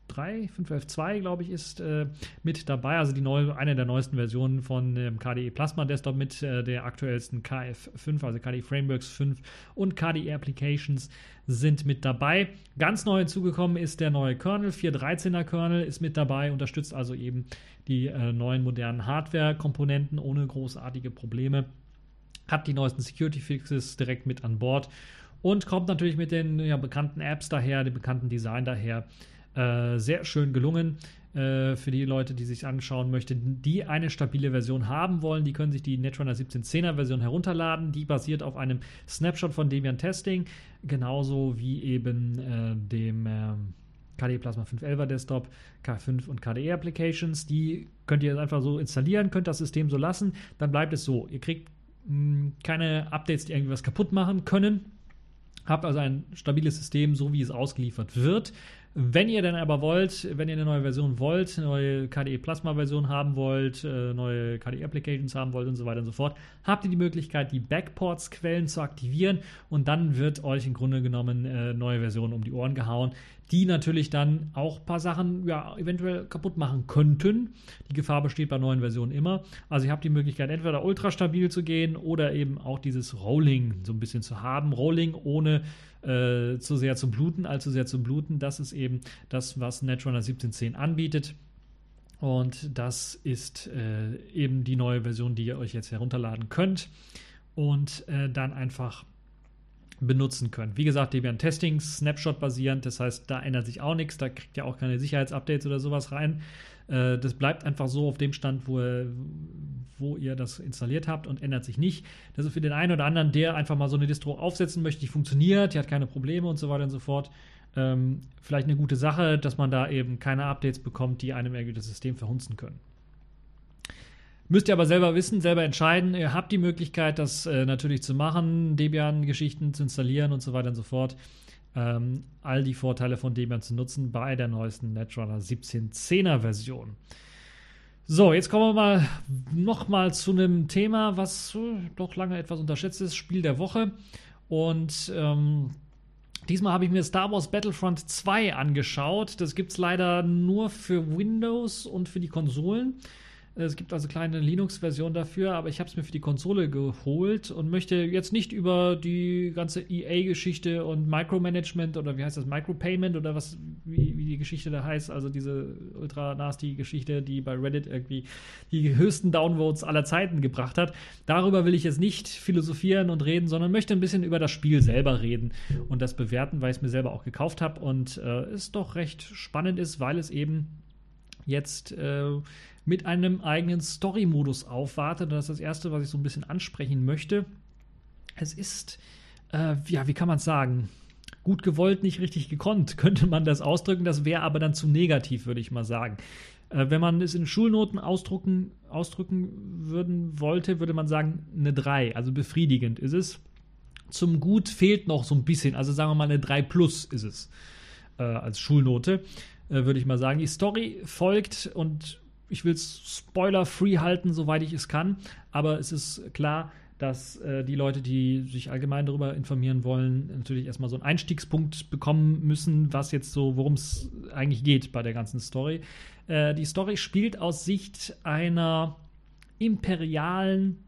3, 5.11.2, glaube ich, ist äh, mit dabei. Also die neue, eine der neuesten Versionen von ähm, KDE Plasma Desktop mit äh, der aktuellsten KF5, also KDE Frameworks 5 und KDE Applications sind mit dabei. Ganz neu hinzugekommen ist der neue Kernel, 4.13er Kernel ist mit dabei, unterstützt also eben die äh, neuen modernen Hardware-Komponenten ohne großartige Probleme hat die neuesten Security Fixes direkt mit an Bord und kommt natürlich mit den ja, bekannten Apps daher, dem bekannten Design daher. Äh, sehr schön gelungen. Äh, für die Leute, die sich anschauen möchten, die eine stabile Version haben wollen, die können sich die Netrunner 1710er Version herunterladen. Die basiert auf einem Snapshot von Debian Testing, genauso wie eben äh, dem äh, KDE Plasma 511er Desktop, K5 und KDE Applications. Die könnt ihr einfach so installieren, könnt das System so lassen. Dann bleibt es so. Ihr kriegt hm, keine Updates, die irgendwas kaputt machen können. Habt also ein stabiles System, so wie es ausgeliefert wird. Wenn ihr dann aber wollt, wenn ihr eine neue Version wollt, eine neue KDE Plasma Version haben wollt, äh, neue KDE Applications haben wollt und so weiter und so fort, habt ihr die Möglichkeit, die Backports Quellen zu aktivieren und dann wird euch im Grunde genommen äh, neue Versionen um die Ohren gehauen, die natürlich dann auch ein paar Sachen ja eventuell kaputt machen könnten. Die Gefahr besteht bei neuen Versionen immer. Also ihr habt die Möglichkeit entweder ultra stabil zu gehen oder eben auch dieses Rolling so ein bisschen zu haben. Rolling ohne äh, zu sehr zu bluten, allzu sehr zu bluten. Das ist eben das, was Netrunner 1710 anbietet. Und das ist äh, eben die neue Version, die ihr euch jetzt herunterladen könnt und äh, dann einfach benutzen könnt. Wie gesagt, Debian Testing, Snapshot basierend, das heißt, da ändert sich auch nichts, da kriegt ihr auch keine Sicherheitsupdates oder sowas rein. Äh, das bleibt einfach so auf dem Stand, wo, wo ihr das installiert habt und ändert sich nicht. Das ist für den einen oder anderen, der einfach mal so eine Distro aufsetzen möchte, die funktioniert, die hat keine Probleme und so weiter und so fort. Ähm, vielleicht eine gute Sache, dass man da eben keine Updates bekommt, die einem irgendwie das System verhunzen können. Müsst ihr aber selber wissen, selber entscheiden. Ihr habt die Möglichkeit, das äh, natürlich zu machen, Debian-Geschichten zu installieren und so weiter und so fort ähm, all die Vorteile von Debian zu nutzen bei der neuesten Netrunner 17.10er Version. So, jetzt kommen wir mal nochmal zu einem Thema, was äh, doch lange etwas unterschätzt ist, Spiel der Woche. Und ähm, diesmal habe ich mir Star Wars Battlefront 2 angeschaut. Das gibt es leider nur für Windows und für die Konsolen. Es gibt also kleine Linux-Version dafür, aber ich habe es mir für die Konsole geholt und möchte jetzt nicht über die ganze EA-Geschichte und Micromanagement oder wie heißt das, Micropayment oder was, wie, wie die Geschichte da heißt, also diese ultra nasty Geschichte, die bei Reddit irgendwie die höchsten Downvotes aller Zeiten gebracht hat. Darüber will ich jetzt nicht philosophieren und reden, sondern möchte ein bisschen über das Spiel selber reden und das bewerten, weil ich es mir selber auch gekauft habe und äh, es doch recht spannend ist, weil es eben jetzt äh, mit einem eigenen Story-Modus aufwartet. Das ist das Erste, was ich so ein bisschen ansprechen möchte. Es ist, äh, ja, wie kann man es sagen? Gut gewollt, nicht richtig gekonnt, [laughs] könnte man das ausdrücken. Das wäre aber dann zu negativ, würde ich mal sagen. Äh, wenn man es in Schulnoten ausdrücken, ausdrücken würden wollte, würde man sagen, eine 3. Also befriedigend ist es. Zum Gut fehlt noch so ein bisschen. Also sagen wir mal, eine 3 plus ist es äh, als Schulnote, äh, würde ich mal sagen. Die Story folgt und ich will es spoiler-free halten, soweit ich es kann. Aber es ist klar, dass äh, die Leute, die sich allgemein darüber informieren wollen, natürlich erstmal so einen Einstiegspunkt bekommen müssen, was jetzt so, worum es eigentlich geht bei der ganzen Story. Äh, die Story spielt aus Sicht einer imperialen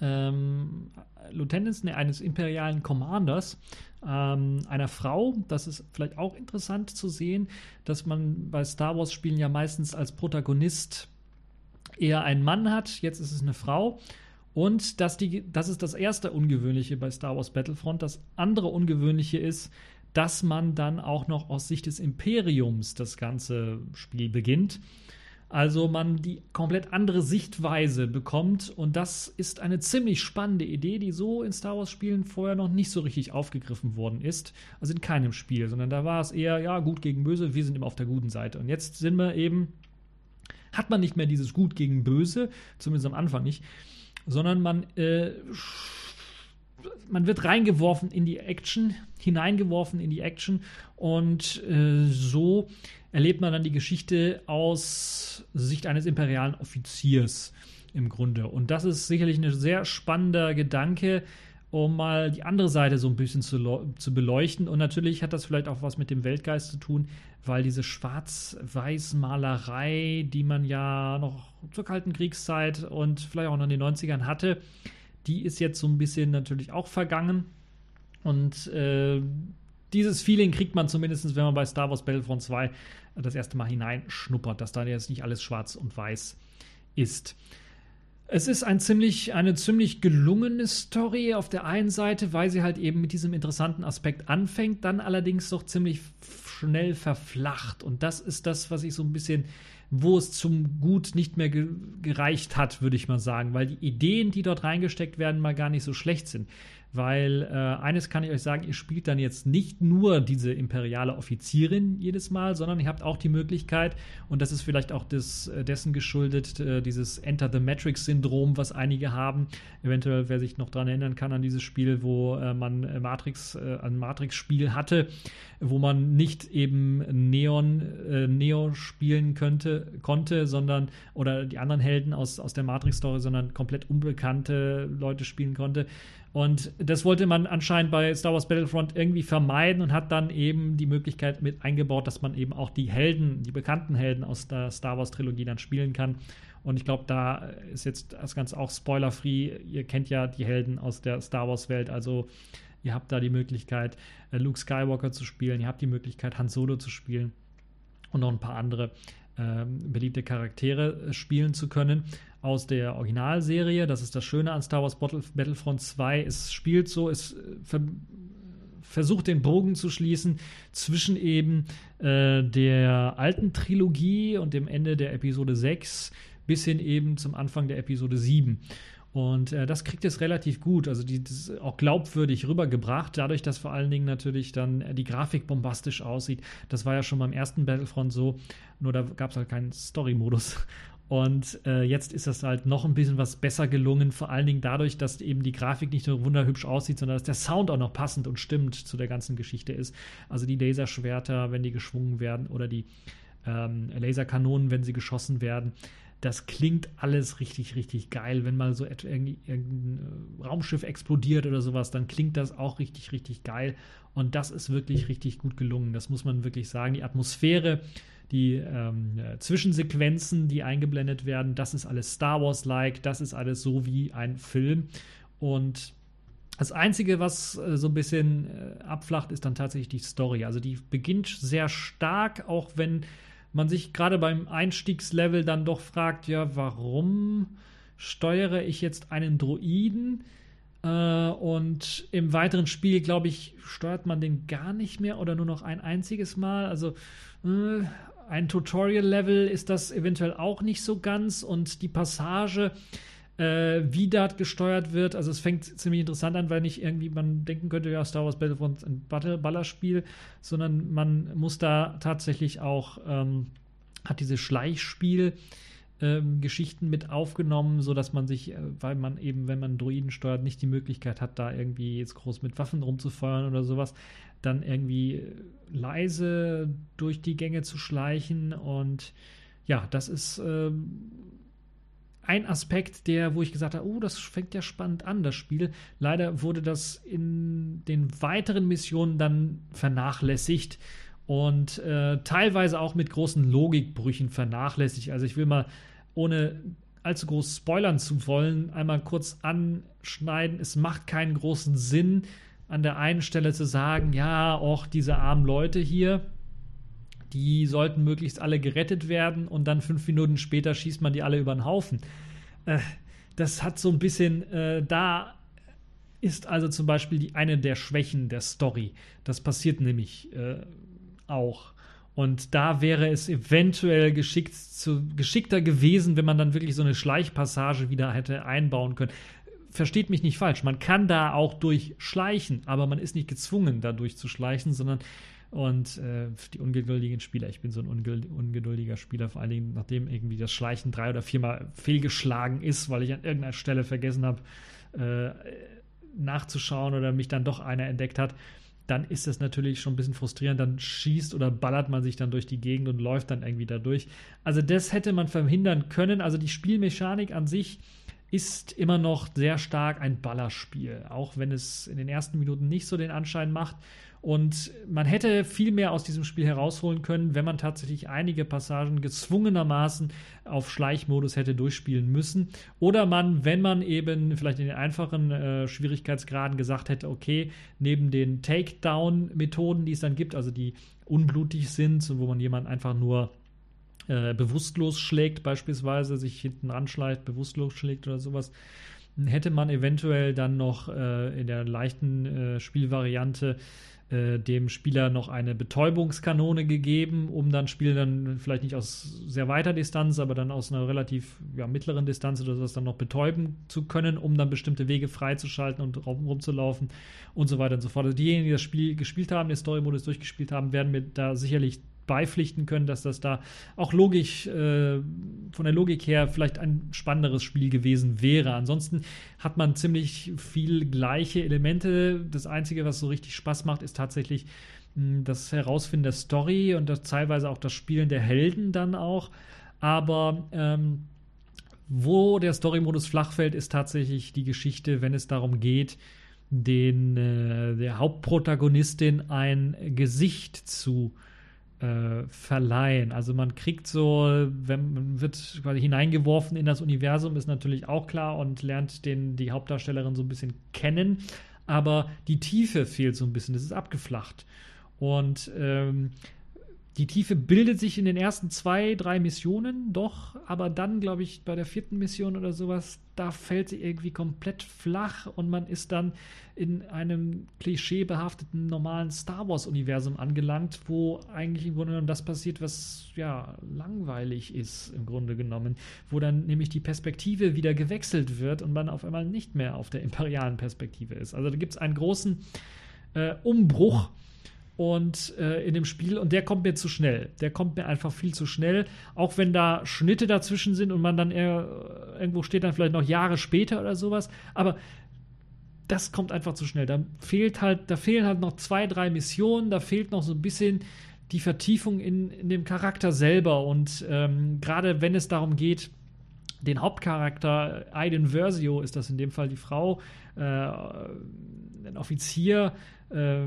ähm, Lieutenants, ne, eines imperialen Commanders, ähm, einer Frau. Das ist vielleicht auch interessant zu sehen, dass man bei Star Wars-Spielen ja meistens als Protagonist eher einen Mann hat. Jetzt ist es eine Frau. Und dass die, das ist das erste Ungewöhnliche bei Star Wars Battlefront. Das andere Ungewöhnliche ist, dass man dann auch noch aus Sicht des Imperiums das ganze Spiel beginnt. Also man die komplett andere Sichtweise bekommt und das ist eine ziemlich spannende Idee, die so in Star Wars Spielen vorher noch nicht so richtig aufgegriffen worden ist. Also in keinem Spiel, sondern da war es eher, ja, gut gegen böse, wir sind immer auf der guten Seite. Und jetzt sind wir eben, hat man nicht mehr dieses gut gegen böse, zumindest am Anfang nicht, sondern man, äh, man wird reingeworfen in die Action, hineingeworfen in die Action und äh, so erlebt man dann die Geschichte aus Sicht eines imperialen Offiziers im Grunde. Und das ist sicherlich ein sehr spannender Gedanke, um mal die andere Seite so ein bisschen zu, zu beleuchten. Und natürlich hat das vielleicht auch was mit dem Weltgeist zu tun, weil diese Schwarz-Weiß-Malerei, die man ja noch zur Kalten Kriegszeit und vielleicht auch noch in den 90ern hatte, die ist jetzt so ein bisschen natürlich auch vergangen. Und äh, dieses Feeling kriegt man zumindest, wenn man bei Star Wars Battlefront 2 das erste Mal hineinschnuppert, dass da jetzt nicht alles schwarz und weiß ist. Es ist ein ziemlich, eine ziemlich gelungene Story auf der einen Seite, weil sie halt eben mit diesem interessanten Aspekt anfängt, dann allerdings doch ziemlich schnell verflacht. Und das ist das, was ich so ein bisschen, wo es zum Gut nicht mehr gereicht hat, würde ich mal sagen, weil die Ideen, die dort reingesteckt werden, mal gar nicht so schlecht sind weil äh, eines kann ich euch sagen, ihr spielt dann jetzt nicht nur diese imperiale Offizierin jedes Mal, sondern ihr habt auch die Möglichkeit, und das ist vielleicht auch des, äh, dessen geschuldet, äh, dieses Enter the Matrix-Syndrom, was einige haben. Eventuell, wer sich noch daran erinnern kann, an dieses Spiel, wo äh, man äh, Matrix, äh, ein Matrix-Spiel hatte, wo man nicht eben Neon, Neo spielen könnte, konnte, sondern oder die anderen Helden aus, aus der Matrix-Story, sondern komplett unbekannte Leute spielen konnte. Und das wollte man anscheinend bei Star Wars Battlefront irgendwie vermeiden und hat dann eben die Möglichkeit mit eingebaut, dass man eben auch die Helden, die bekannten Helden aus der Star Wars Trilogie dann spielen kann. Und ich glaube, da ist jetzt das Ganze auch spoilerfree. Ihr kennt ja die Helden aus der Star Wars Welt, also ihr habt da die Möglichkeit, äh, Luke Skywalker zu spielen, ihr habt die Möglichkeit, Han Solo zu spielen und noch ein paar andere ähm, beliebte Charaktere äh, spielen zu können aus der Originalserie. Das ist das Schöne an Star Wars Battlefront 2. Es spielt so, es äh, ver versucht den Bogen zu schließen zwischen eben äh, der alten Trilogie und dem Ende der Episode 6 bis hin eben zum Anfang der Episode 7. Und äh, das kriegt es relativ gut, also die, das ist auch glaubwürdig rübergebracht, dadurch, dass vor allen Dingen natürlich dann die Grafik bombastisch aussieht. Das war ja schon beim ersten Battlefront so, nur da gab es halt keinen Story-Modus. Und äh, jetzt ist das halt noch ein bisschen was besser gelungen, vor allen Dingen dadurch, dass eben die Grafik nicht nur wunderhübsch aussieht, sondern dass der Sound auch noch passend und stimmt zu der ganzen Geschichte ist. Also die Laserschwerter, wenn die geschwungen werden, oder die ähm, Laserkanonen, wenn sie geschossen werden das klingt alles richtig, richtig geil. Wenn mal so irgendein äh, Raumschiff explodiert oder sowas, dann klingt das auch richtig, richtig geil. Und das ist wirklich richtig gut gelungen. Das muss man wirklich sagen. Die Atmosphäre, die ähm, äh, Zwischensequenzen, die eingeblendet werden, das ist alles Star Wars-like. Das ist alles so wie ein Film. Und das Einzige, was äh, so ein bisschen äh, abflacht, ist dann tatsächlich die Story. Also die beginnt sehr stark, auch wenn man sich gerade beim Einstiegslevel dann doch fragt, ja, warum steuere ich jetzt einen Droiden? Äh, und im weiteren Spiel, glaube ich, steuert man den gar nicht mehr oder nur noch ein einziges Mal. Also äh, ein Tutorial-Level ist das eventuell auch nicht so ganz und die Passage äh, wie dort gesteuert wird. Also es fängt ziemlich interessant an, weil nicht irgendwie man denken könnte, ja, Star Wars Battlefront ein Ballerspiel, sondern man muss da tatsächlich auch, ähm, hat diese Schleichspiel- ähm, Geschichten mit aufgenommen, sodass man sich, äh, weil man eben, wenn man Druiden steuert, nicht die Möglichkeit hat, da irgendwie jetzt groß mit Waffen rumzufeuern oder sowas, dann irgendwie leise durch die Gänge zu schleichen und ja, das ist ähm, ein Aspekt, der, wo ich gesagt habe, oh, das fängt ja spannend an, das Spiel. Leider wurde das in den weiteren Missionen dann vernachlässigt und äh, teilweise auch mit großen Logikbrüchen vernachlässigt. Also ich will mal, ohne allzu groß spoilern zu wollen, einmal kurz anschneiden. Es macht keinen großen Sinn, an der einen Stelle zu sagen, ja, auch diese armen Leute hier, die sollten möglichst alle gerettet werden und dann fünf Minuten später schießt man die alle über den Haufen. Äh, das hat so ein bisschen, äh, da ist also zum Beispiel die, eine der Schwächen der Story. Das passiert nämlich äh, auch. Und da wäre es eventuell geschickt zu, geschickter gewesen, wenn man dann wirklich so eine Schleichpassage wieder hätte einbauen können. Versteht mich nicht falsch, man kann da auch durchschleichen, aber man ist nicht gezwungen, da durchzuschleichen, sondern und äh, die ungeduldigen Spieler, ich bin so ein ungeduldiger Spieler, vor allen Dingen nachdem irgendwie das Schleichen drei oder viermal fehlgeschlagen ist, weil ich an irgendeiner Stelle vergessen habe, äh, nachzuschauen oder mich dann doch einer entdeckt hat, dann ist das natürlich schon ein bisschen frustrierend. Dann schießt oder ballert man sich dann durch die Gegend und läuft dann irgendwie da durch. Also das hätte man verhindern können. Also die Spielmechanik an sich ist immer noch sehr stark ein Ballerspiel, auch wenn es in den ersten Minuten nicht so den Anschein macht. Und man hätte viel mehr aus diesem Spiel herausholen können, wenn man tatsächlich einige Passagen gezwungenermaßen auf Schleichmodus hätte durchspielen müssen. Oder man, wenn man eben vielleicht in den einfachen äh, Schwierigkeitsgraden gesagt hätte, okay, neben den Takedown-Methoden, die es dann gibt, also die unblutig sind, wo man jemanden einfach nur äh, bewusstlos schlägt, beispielsweise, sich hinten anschleicht, bewusstlos schlägt oder sowas, hätte man eventuell dann noch äh, in der leichten äh, Spielvariante äh, dem Spieler noch eine Betäubungskanone gegeben, um dann Spiel dann vielleicht nicht aus sehr weiter Distanz, aber dann aus einer relativ ja, mittleren Distanz oder sowas dann noch betäuben zu können, um dann bestimmte Wege freizuschalten und rum, rumzulaufen und so weiter und so fort. Also diejenigen, die das Spiel gespielt haben, den Story-Modus durchgespielt haben, werden mir da sicherlich beipflichten können, dass das da auch logisch, äh, von der Logik her vielleicht ein spannenderes Spiel gewesen wäre. Ansonsten hat man ziemlich viel gleiche Elemente. Das Einzige, was so richtig Spaß macht, ist tatsächlich mh, das Herausfinden der Story und das, teilweise auch das Spielen der Helden dann auch. Aber ähm, wo der Story-Modus flach fällt, ist tatsächlich die Geschichte, wenn es darum geht, den äh, der Hauptprotagonistin ein Gesicht zu äh, verleihen. Also man kriegt so, wenn man wird quasi hineingeworfen in das Universum, ist natürlich auch klar und lernt den, die Hauptdarstellerin so ein bisschen kennen, aber die Tiefe fehlt so ein bisschen, das ist abgeflacht. Und ähm, die Tiefe bildet sich in den ersten zwei, drei Missionen doch, aber dann, glaube ich, bei der vierten Mission oder sowas, da fällt sie irgendwie komplett flach und man ist dann in einem klischeebehafteten normalen Star Wars-Universum angelangt, wo eigentlich im Grunde genommen das passiert, was ja langweilig ist, im Grunde genommen, wo dann nämlich die Perspektive wieder gewechselt wird und man auf einmal nicht mehr auf der imperialen Perspektive ist. Also da gibt es einen großen äh, Umbruch und äh, in dem Spiel und der kommt mir zu schnell. Der kommt mir einfach viel zu schnell, auch wenn da Schnitte dazwischen sind und man dann eher, äh, irgendwo steht dann vielleicht noch Jahre später oder sowas, aber das kommt einfach zu schnell. Da fehlt halt, da fehlen halt noch zwei, drei Missionen, da fehlt noch so ein bisschen die Vertiefung in, in dem Charakter selber und ähm, gerade wenn es darum geht, den Hauptcharakter Aiden Versio ist das in dem Fall die Frau, äh, ein Offizier, äh,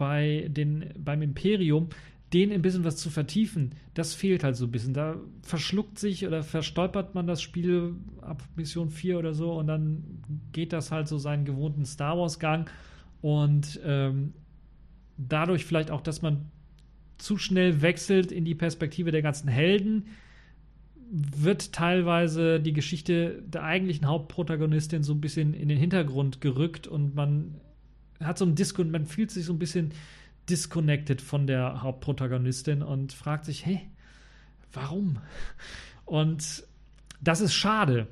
bei den, beim Imperium, den ein bisschen was zu vertiefen, das fehlt halt so ein bisschen. Da verschluckt sich oder verstolpert man das Spiel ab Mission 4 oder so und dann geht das halt so seinen gewohnten Star Wars-Gang und ähm, dadurch vielleicht auch, dass man zu schnell wechselt in die Perspektive der ganzen Helden, wird teilweise die Geschichte der eigentlichen Hauptprotagonistin so ein bisschen in den Hintergrund gerückt und man hat so ein Disco, man fühlt sich so ein bisschen disconnected von der Hauptprotagonistin und fragt sich, hey, warum? Und das ist schade.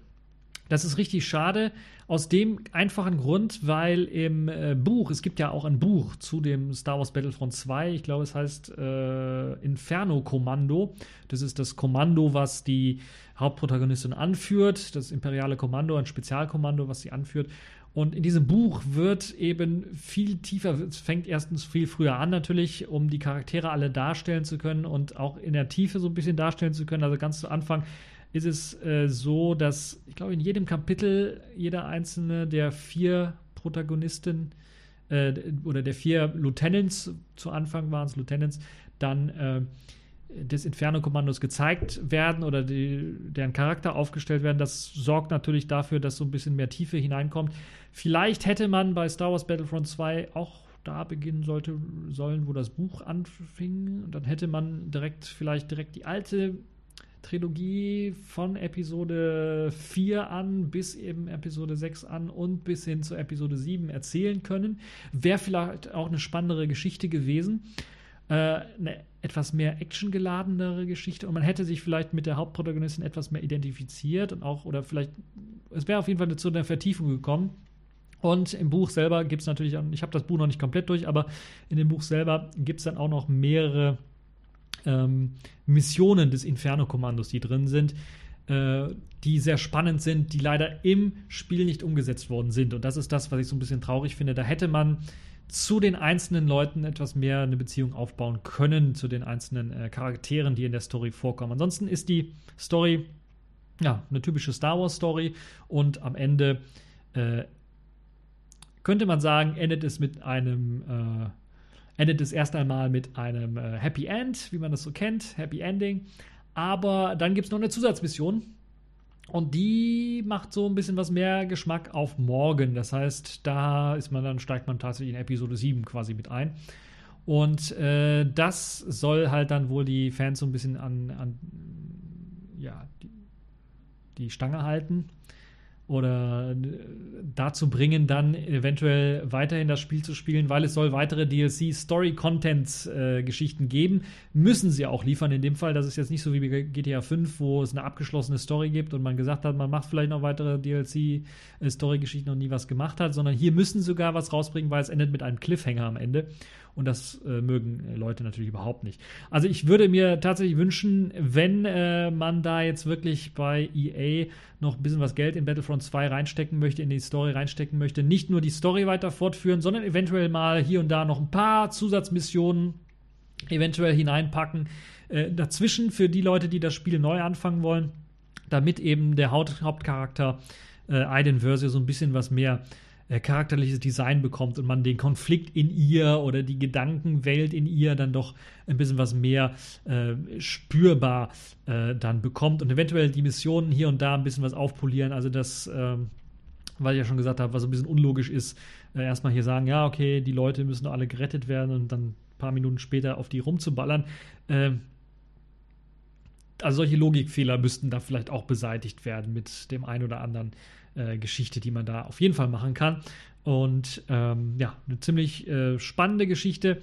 Das ist richtig schade. Aus dem einfachen Grund, weil im äh, Buch, es gibt ja auch ein Buch zu dem Star Wars Battlefront 2, ich glaube, es heißt äh, Inferno Kommando. Das ist das Kommando, was die Hauptprotagonistin anführt, das imperiale Kommando, ein Spezialkommando, was sie anführt. Und in diesem Buch wird eben viel tiefer, es fängt erstens viel früher an natürlich, um die Charaktere alle darstellen zu können und auch in der Tiefe so ein bisschen darstellen zu können. Also ganz zu Anfang ist es äh, so, dass ich glaube, in jedem Kapitel jeder einzelne der vier Protagonisten äh, oder der vier Lieutenants, zu Anfang waren es Lieutenants, dann äh, des Inferno-Kommandos gezeigt werden oder die, deren Charakter aufgestellt werden. Das sorgt natürlich dafür, dass so ein bisschen mehr Tiefe hineinkommt. Vielleicht hätte man bei Star Wars Battlefront 2 auch da beginnen sollte, sollen, wo das Buch anfing. Und dann hätte man direkt, vielleicht direkt die alte Trilogie von Episode 4 an bis eben Episode 6 an und bis hin zu Episode 7 erzählen können. Wäre vielleicht auch eine spannendere Geschichte gewesen. äh, eine etwas mehr actiongeladenere Geschichte und man hätte sich vielleicht mit der Hauptprotagonistin etwas mehr identifiziert und auch, oder vielleicht, es wäre auf jeden Fall zu einer Vertiefung gekommen. Und im Buch selber gibt es natürlich, ich habe das Buch noch nicht komplett durch, aber in dem Buch selber gibt es dann auch noch mehrere ähm, Missionen des Inferno-Kommandos, die drin sind, äh, die sehr spannend sind, die leider im Spiel nicht umgesetzt worden sind. Und das ist das, was ich so ein bisschen traurig finde. Da hätte man zu den einzelnen Leuten etwas mehr eine Beziehung aufbauen können, zu den einzelnen äh, Charakteren, die in der Story vorkommen. Ansonsten ist die Story ja eine typische Star Wars Story und am Ende äh, könnte man sagen, endet es mit einem äh, endet es erst einmal mit einem äh, Happy End, wie man das so kennt, Happy Ending. Aber dann gibt es noch eine Zusatzmission, und die macht so ein bisschen was mehr Geschmack auf morgen. Das heißt, da ist man dann, steigt man tatsächlich in Episode 7 quasi mit ein. Und äh, das soll halt dann wohl die Fans so ein bisschen an, an ja, die, die Stange halten oder äh, dazu bringen, dann eventuell weiterhin das Spiel zu spielen, weil es soll weitere DLC Story Content äh, Geschichten geben, müssen sie auch liefern in dem Fall. Das ist jetzt nicht so wie bei GTA 5, wo es eine abgeschlossene Story gibt und man gesagt hat, man macht vielleicht noch weitere DLC äh, Story Geschichten und nie was gemacht hat, sondern hier müssen sie sogar was rausbringen, weil es endet mit einem Cliffhanger am Ende. Und das äh, mögen äh, Leute natürlich überhaupt nicht. Also ich würde mir tatsächlich wünschen, wenn äh, man da jetzt wirklich bei EA noch ein bisschen was Geld in Battlefront 2 reinstecken möchte, in die Story reinstecken möchte, nicht nur die Story weiter fortführen, sondern eventuell mal hier und da noch ein paar Zusatzmissionen eventuell hineinpacken. Äh, dazwischen für die Leute, die das Spiel neu anfangen wollen, damit eben der Haupt Hauptcharakter äh, Aiden Versio so ein bisschen was mehr äh, charakterliches Design bekommt und man den Konflikt in ihr oder die Gedankenwelt in ihr dann doch ein bisschen was mehr äh, spürbar äh, dann bekommt und eventuell die Missionen hier und da ein bisschen was aufpolieren. Also das, ähm, weil ich ja schon gesagt habe, was ein bisschen unlogisch ist, äh, erstmal hier sagen, ja, okay, die Leute müssen alle gerettet werden und dann ein paar Minuten später auf die rumzuballern. Ähm, also solche Logikfehler müssten da vielleicht auch beseitigt werden mit dem einen oder anderen äh, Geschichte, die man da auf jeden Fall machen kann. Und ähm, ja, eine ziemlich äh, spannende Geschichte.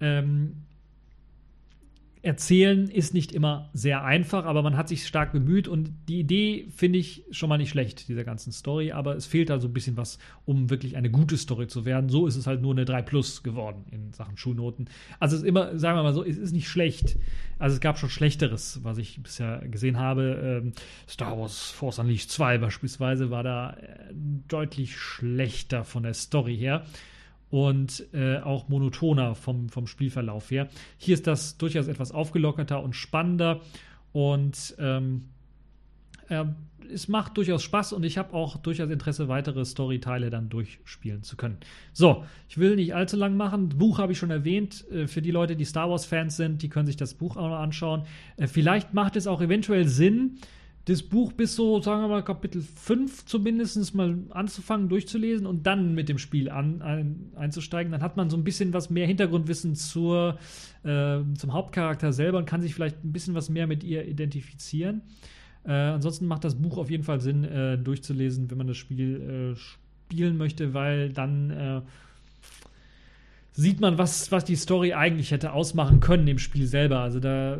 Ähm, erzählen ist nicht immer sehr einfach, aber man hat sich stark bemüht und die Idee finde ich schon mal nicht schlecht, dieser ganzen Story, aber es fehlt da so ein bisschen was, um wirklich eine gute Story zu werden. So ist es halt nur eine 3 Plus geworden in Sachen Schulnoten. Also es ist immer, sagen wir mal so, es ist nicht schlecht. Also es gab schon Schlechteres, was ich bisher gesehen habe. Ähm, Star Wars Force Unleashed 2 beispielsweise war da äh, deutlich schlechter von der Story her und äh, auch monotoner vom, vom Spielverlauf her. Hier ist das durchaus etwas aufgelockerter und spannender und ähm, äh, es macht durchaus Spaß und ich habe auch durchaus Interesse, weitere Storyteile dann durchspielen zu können. So, ich will nicht allzu lang machen. Buch habe ich schon erwähnt. Äh, für die Leute, die Star Wars-Fans sind, die können sich das Buch auch noch anschauen. Äh, vielleicht macht es auch eventuell Sinn, das Buch bis so, sagen wir mal, Kapitel 5 zumindest mal anzufangen, durchzulesen und dann mit dem Spiel an, ein, einzusteigen. Dann hat man so ein bisschen was mehr Hintergrundwissen zur, äh, zum Hauptcharakter selber und kann sich vielleicht ein bisschen was mehr mit ihr identifizieren. Äh, ansonsten macht das Buch auf jeden Fall Sinn, äh, durchzulesen, wenn man das Spiel äh, spielen möchte, weil dann äh, sieht man, was, was die Story eigentlich hätte ausmachen können im Spiel selber. Also da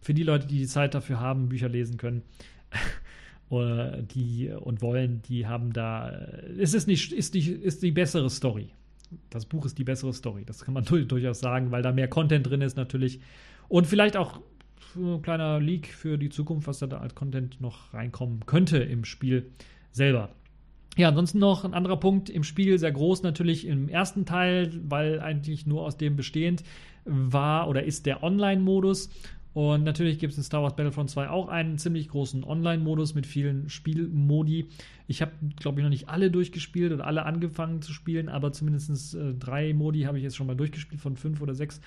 für die Leute, die die Zeit dafür haben, Bücher lesen können, oder die und wollen, die haben da. Es ist nicht, ist die, ist die bessere Story. Das Buch ist die bessere Story. Das kann man [laughs] durchaus sagen, weil da mehr Content drin ist natürlich. Und vielleicht auch ein kleiner Leak für die Zukunft, was da als Content noch reinkommen könnte im Spiel selber. Ja, ansonsten noch ein anderer Punkt im Spiel, sehr groß natürlich im ersten Teil, weil eigentlich nur aus dem bestehend war oder ist der Online-Modus. Und natürlich gibt es in Star Wars Battlefront 2 auch einen ziemlich großen Online-Modus mit vielen Spielmodi. Ich habe, glaube ich, noch nicht alle durchgespielt oder alle angefangen zu spielen, aber zumindest äh, drei Modi habe ich jetzt schon mal durchgespielt von fünf oder sechs.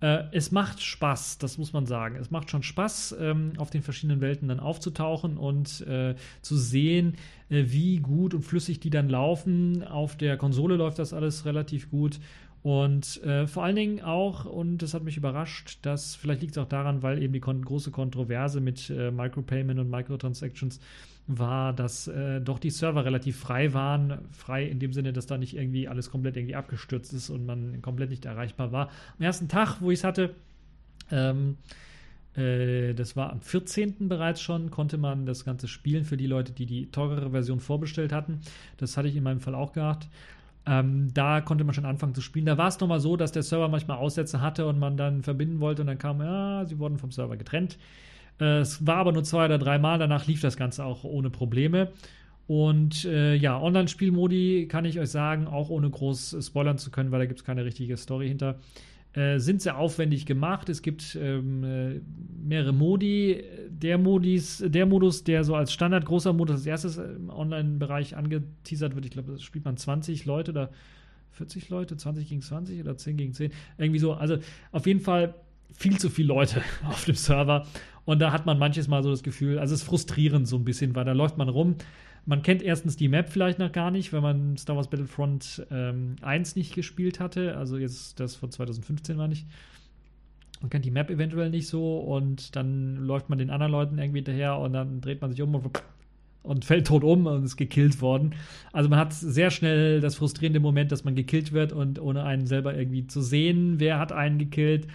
Äh, es macht Spaß, das muss man sagen. Es macht schon Spaß, ähm, auf den verschiedenen Welten dann aufzutauchen und äh, zu sehen, äh, wie gut und flüssig die dann laufen. Auf der Konsole läuft das alles relativ gut. Und äh, vor allen Dingen auch, und das hat mich überrascht, dass vielleicht liegt es auch daran, weil eben die kon große Kontroverse mit äh, Micropayment und Microtransactions war, dass äh, doch die Server relativ frei waren. Frei in dem Sinne, dass da nicht irgendwie alles komplett irgendwie abgestürzt ist und man komplett nicht erreichbar war. Am ersten Tag, wo ich es hatte, ähm, äh, das war am 14. bereits schon, konnte man das Ganze spielen für die Leute, die die teurere Version vorbestellt hatten. Das hatte ich in meinem Fall auch gehabt. Ähm, da konnte man schon anfangen zu spielen. Da war es nochmal so, dass der Server manchmal Aussätze hatte und man dann verbinden wollte und dann kam, ja, sie wurden vom Server getrennt. Äh, es war aber nur zwei oder drei Mal, danach lief das Ganze auch ohne Probleme. Und äh, ja, Online-Spielmodi kann ich euch sagen, auch ohne groß spoilern zu können, weil da gibt es keine richtige Story hinter. Äh, sind sehr aufwendig gemacht. Es gibt ähm, äh, mehrere Modi. Der, Modis, der Modus, der so als Standard großer Modus als erstes im Online-Bereich angeteasert wird, ich glaube, das spielt man 20 Leute oder 40 Leute, 20 gegen 20 oder 10 gegen 10. Irgendwie so. Also auf jeden Fall viel zu viele Leute [laughs] auf dem Server. Und da hat man manches Mal so das Gefühl, also es ist frustrierend so ein bisschen, weil da läuft man rum. Man kennt erstens die Map vielleicht noch gar nicht, wenn man Star Wars Battlefront ähm, 1 nicht gespielt hatte. Also jetzt das von 2015 war nicht. Man kennt die Map eventuell nicht so und dann läuft man den anderen Leuten irgendwie hinterher und dann dreht man sich um und, und fällt tot um und ist gekillt worden. Also man hat sehr schnell das frustrierende Moment, dass man gekillt wird und ohne einen selber irgendwie zu sehen, wer hat einen gekillt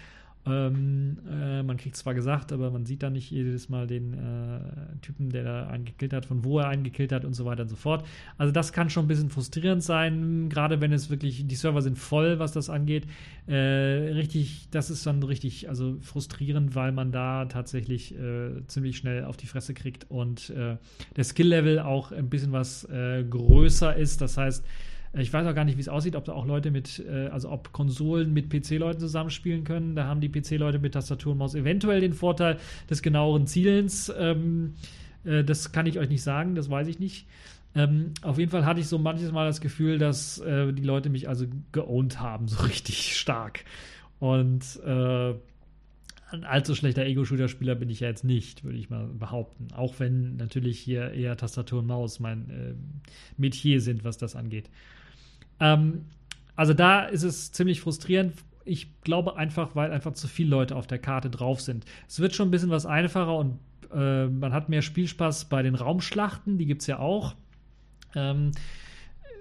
ähm, äh, man kriegt zwar gesagt, aber man sieht dann nicht jedes Mal den äh, Typen, der da einen gekillt hat, von wo er einen gekillt hat und so weiter und so fort. Also das kann schon ein bisschen frustrierend sein, gerade wenn es wirklich, die Server sind voll, was das angeht. Äh, richtig, das ist dann richtig, also frustrierend, weil man da tatsächlich äh, ziemlich schnell auf die Fresse kriegt und äh, der Skill-Level auch ein bisschen was äh, größer ist. Das heißt, ich weiß auch gar nicht, wie es aussieht, ob da auch Leute mit, äh, also ob Konsolen mit PC-Leuten zusammenspielen können. Da haben die PC-Leute mit Tastatur und Maus eventuell den Vorteil des genaueren Zielens. Ähm, äh, das kann ich euch nicht sagen, das weiß ich nicht. Ähm, auf jeden Fall hatte ich so manches Mal das Gefühl, dass äh, die Leute mich also geowned haben, [laughs] so richtig stark. Und äh, ein allzu schlechter Ego-Shooter-Spieler bin ich ja jetzt nicht, würde ich mal behaupten. Auch wenn natürlich hier eher Tastatur und Maus mein äh, Metier sind, was das angeht. Ähm, also da ist es ziemlich frustrierend. Ich glaube einfach, weil einfach zu viele Leute auf der Karte drauf sind. Es wird schon ein bisschen was einfacher und äh, man hat mehr Spielspaß bei den Raumschlachten, die gibt es ja auch. Ähm,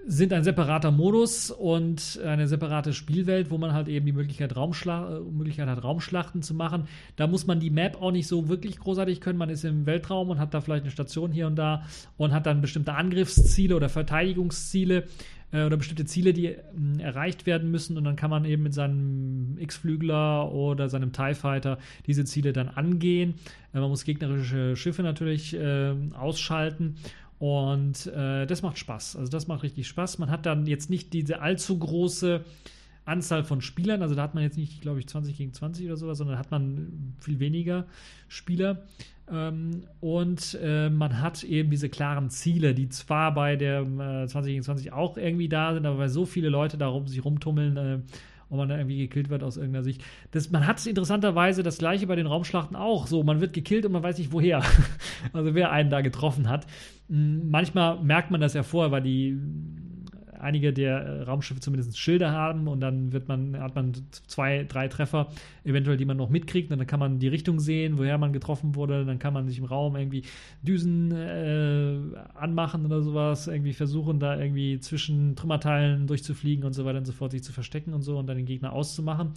sind ein separater Modus und eine separate Spielwelt, wo man halt eben die Möglichkeit, Raumschla Möglichkeit hat, Raumschlachten zu machen. Da muss man die Map auch nicht so wirklich großartig können. Man ist im Weltraum und hat da vielleicht eine Station hier und da und hat dann bestimmte Angriffsziele oder Verteidigungsziele äh, oder bestimmte Ziele, die äh, erreicht werden müssen. Und dann kann man eben mit seinem X-Flügler oder seinem TIE Fighter diese Ziele dann angehen. Äh, man muss gegnerische Schiffe natürlich äh, ausschalten. Und äh, das macht Spaß. Also das macht richtig Spaß. Man hat dann jetzt nicht diese allzu große Anzahl von Spielern. Also da hat man jetzt nicht, glaube ich, 20 gegen 20 oder sowas, sondern hat man viel weniger Spieler. Ähm, und äh, man hat eben diese klaren Ziele, die zwar bei der äh, 20 gegen 20 auch irgendwie da sind, aber weil so viele Leute da sich rumtummeln äh, und man da irgendwie gekillt wird aus irgendeiner Sicht. Das, man hat interessanterweise das gleiche bei den Raumschlachten auch so. Man wird gekillt und man weiß nicht woher. [laughs] also wer einen da getroffen hat. Hm, manchmal merkt man das ja vorher, weil die einige der äh, Raumschiffe zumindest Schilder haben und dann wird man, hat man zwei, drei Treffer, eventuell, die man noch mitkriegt. Und dann kann man die Richtung sehen, woher man getroffen wurde. Dann kann man sich im Raum irgendwie Düsen äh, anmachen oder sowas, irgendwie versuchen, da irgendwie zwischen Trümmerteilen durchzufliegen und so weiter und so fort, sich zu verstecken und so und dann den Gegner auszumachen.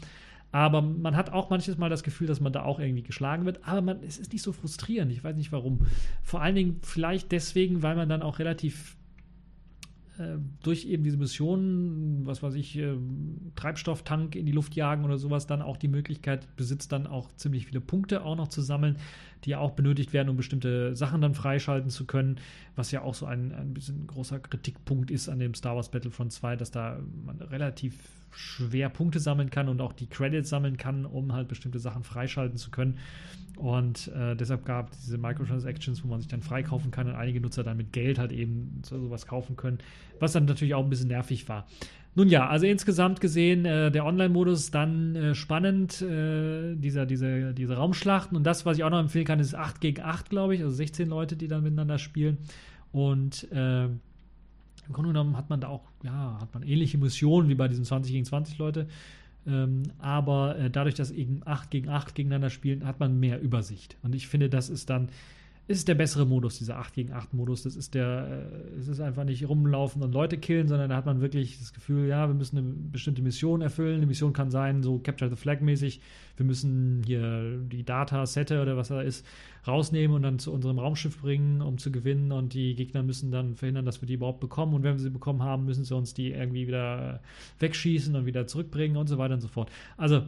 Aber man hat auch manches Mal das Gefühl, dass man da auch irgendwie geschlagen wird. Aber man, es ist nicht so frustrierend. Ich weiß nicht warum. Vor allen Dingen vielleicht deswegen, weil man dann auch relativ durch eben diese Missionen, was weiß ich, äh, Treibstofftank in die Luft jagen oder sowas, dann auch die Möglichkeit besitzt, dann auch ziemlich viele Punkte auch noch zu sammeln, die ja auch benötigt werden, um bestimmte Sachen dann freischalten zu können, was ja auch so ein, ein bisschen großer Kritikpunkt ist an dem Star Wars Battlefront 2, dass da man relativ schwer Punkte sammeln kann und auch die Credits sammeln kann, um halt bestimmte Sachen freischalten zu können. Und äh, deshalb gab es diese Microtransactions, wo man sich dann freikaufen kann und einige Nutzer dann mit Geld halt eben so, sowas kaufen können, was dann natürlich auch ein bisschen nervig war. Nun ja, also insgesamt gesehen, äh, der Online-Modus dann äh, spannend, äh, dieser, diese, diese Raumschlachten. Und das, was ich auch noch empfehlen kann, ist 8 gegen 8, glaube ich, also 16 Leute, die dann miteinander spielen. Und äh, im Grunde genommen hat man da auch, ja, hat man ähnliche Missionen wie bei diesen 20 gegen 20 Leute. Ähm, aber äh, dadurch, dass eben 8 gegen 8 gegeneinander spielen, hat man mehr Übersicht. Und ich finde, das ist dann ist der bessere Modus, dieser 8 gegen 8 Modus. Das ist der, äh, es ist einfach nicht rumlaufen und Leute killen, sondern da hat man wirklich das Gefühl, ja, wir müssen eine bestimmte Mission erfüllen. Die Mission kann sein, so Capture the Flag mäßig, wir müssen hier die Data-Sette oder was da ist, rausnehmen und dann zu unserem Raumschiff bringen, um zu gewinnen und die Gegner müssen dann verhindern, dass wir die überhaupt bekommen und wenn wir sie bekommen haben, müssen sie uns die irgendwie wieder wegschießen und wieder zurückbringen und so weiter und so fort. Also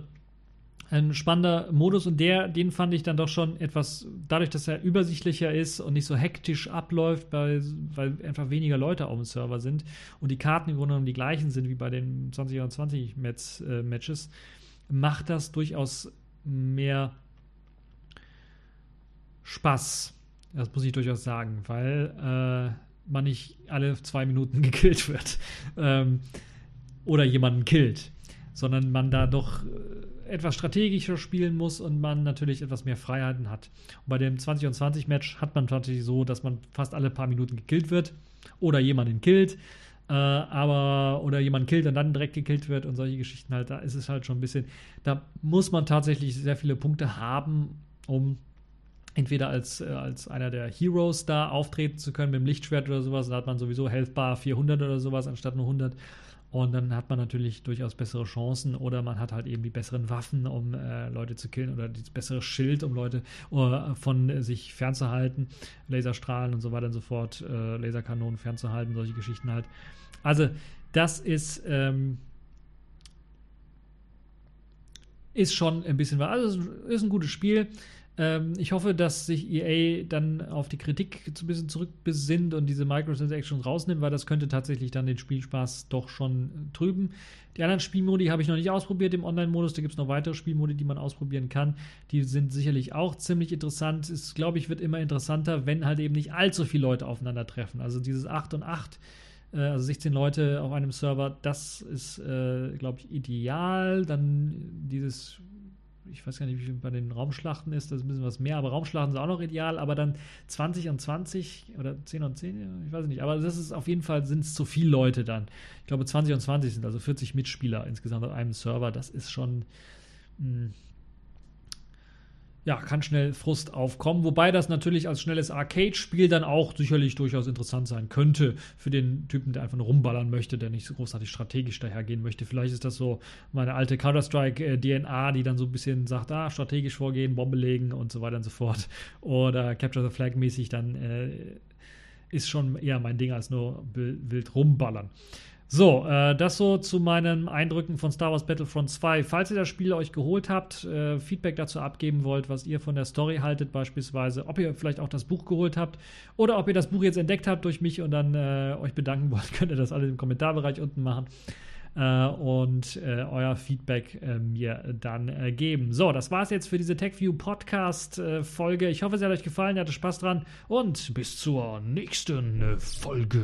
ein spannender Modus und der, den fand ich dann doch schon etwas, dadurch, dass er übersichtlicher ist und nicht so hektisch abläuft, weil, weil einfach weniger Leute auf dem Server sind und die Karten im Grunde genommen die gleichen sind wie bei den 2020 Match, äh, Matches, macht das durchaus mehr Spaß. Das muss ich durchaus sagen, weil äh, man nicht alle zwei Minuten [laughs] gekillt wird ähm, oder jemanden killt, sondern man da doch äh, etwas strategischer spielen muss und man natürlich etwas mehr Freiheiten hat. Und bei dem 20 und 20 Match hat man tatsächlich so, dass man fast alle paar Minuten gekillt wird oder jemanden killt. Äh, aber oder jemand killt und dann direkt gekillt wird und solche Geschichten halt, da ist es halt schon ein bisschen, da muss man tatsächlich sehr viele Punkte haben, um entweder als, äh, als einer der Heroes da auftreten zu können mit dem Lichtschwert oder sowas, da hat man sowieso Health Bar 400 oder sowas anstatt nur 100 und dann hat man natürlich durchaus bessere Chancen oder man hat halt eben die besseren Waffen, um äh, Leute zu killen oder das bessere Schild, um Leute uh, von sich fernzuhalten. Laserstrahlen und so weiter und so fort, äh, Laserkanonen fernzuhalten, solche Geschichten halt. Also, das ist. Ähm, ist schon ein bisschen. Also, ist ein gutes Spiel. Ähm, ich hoffe, dass sich EA dann auf die Kritik ein bisschen zurückbesinnt und diese Microtransactions rausnimmt, weil das könnte tatsächlich dann den Spielspaß doch schon trüben. Die anderen Spielmodi habe ich noch nicht ausprobiert im Online-Modus. Da gibt es noch weitere Spielmodi, die man ausprobieren kann. Die sind sicherlich auch ziemlich interessant. Es, glaube ich, wird immer interessanter, wenn halt eben nicht allzu viele Leute aufeinandertreffen. Also dieses 8 und 8 äh, also 16 Leute auf einem Server, das ist, äh, glaube ich, ideal. Dann dieses ich weiß gar nicht, wie viel bei den Raumschlachten ist, das ist ein bisschen was mehr, aber Raumschlachten sind auch noch ideal, aber dann 20 und 20 oder 10 und 10, ich weiß nicht, aber das ist auf jeden Fall, sind es zu viele Leute dann. Ich glaube 20 und 20 sind also 40 Mitspieler insgesamt auf einem Server, das ist schon, mh, hm, ja, kann schnell Frust aufkommen. Wobei das natürlich als schnelles Arcade-Spiel dann auch sicherlich durchaus interessant sein könnte für den Typen, der einfach nur rumballern möchte, der nicht so großartig strategisch dahergehen möchte. Vielleicht ist das so meine alte Counter-Strike-DNA, die dann so ein bisschen sagt, ah, strategisch vorgehen, Bombe legen und so weiter und so fort. Oder Capture the Flag-mäßig dann äh, ist schon eher mein Ding als nur wild rumballern. So, äh, das so zu meinen Eindrücken von Star Wars Battlefront 2. Falls ihr das Spiel euch geholt habt, äh, Feedback dazu abgeben wollt, was ihr von der Story haltet, beispielsweise, ob ihr vielleicht auch das Buch geholt habt oder ob ihr das Buch jetzt entdeckt habt durch mich und dann äh, euch bedanken [laughs] wollt, könnt ihr das alle im Kommentarbereich unten machen äh, und äh, euer Feedback äh, mir dann geben. So, das war's jetzt für diese TechView Podcast Folge. Ich hoffe, es hat euch gefallen, ihr hattet Spaß dran und bis zur nächsten Folge.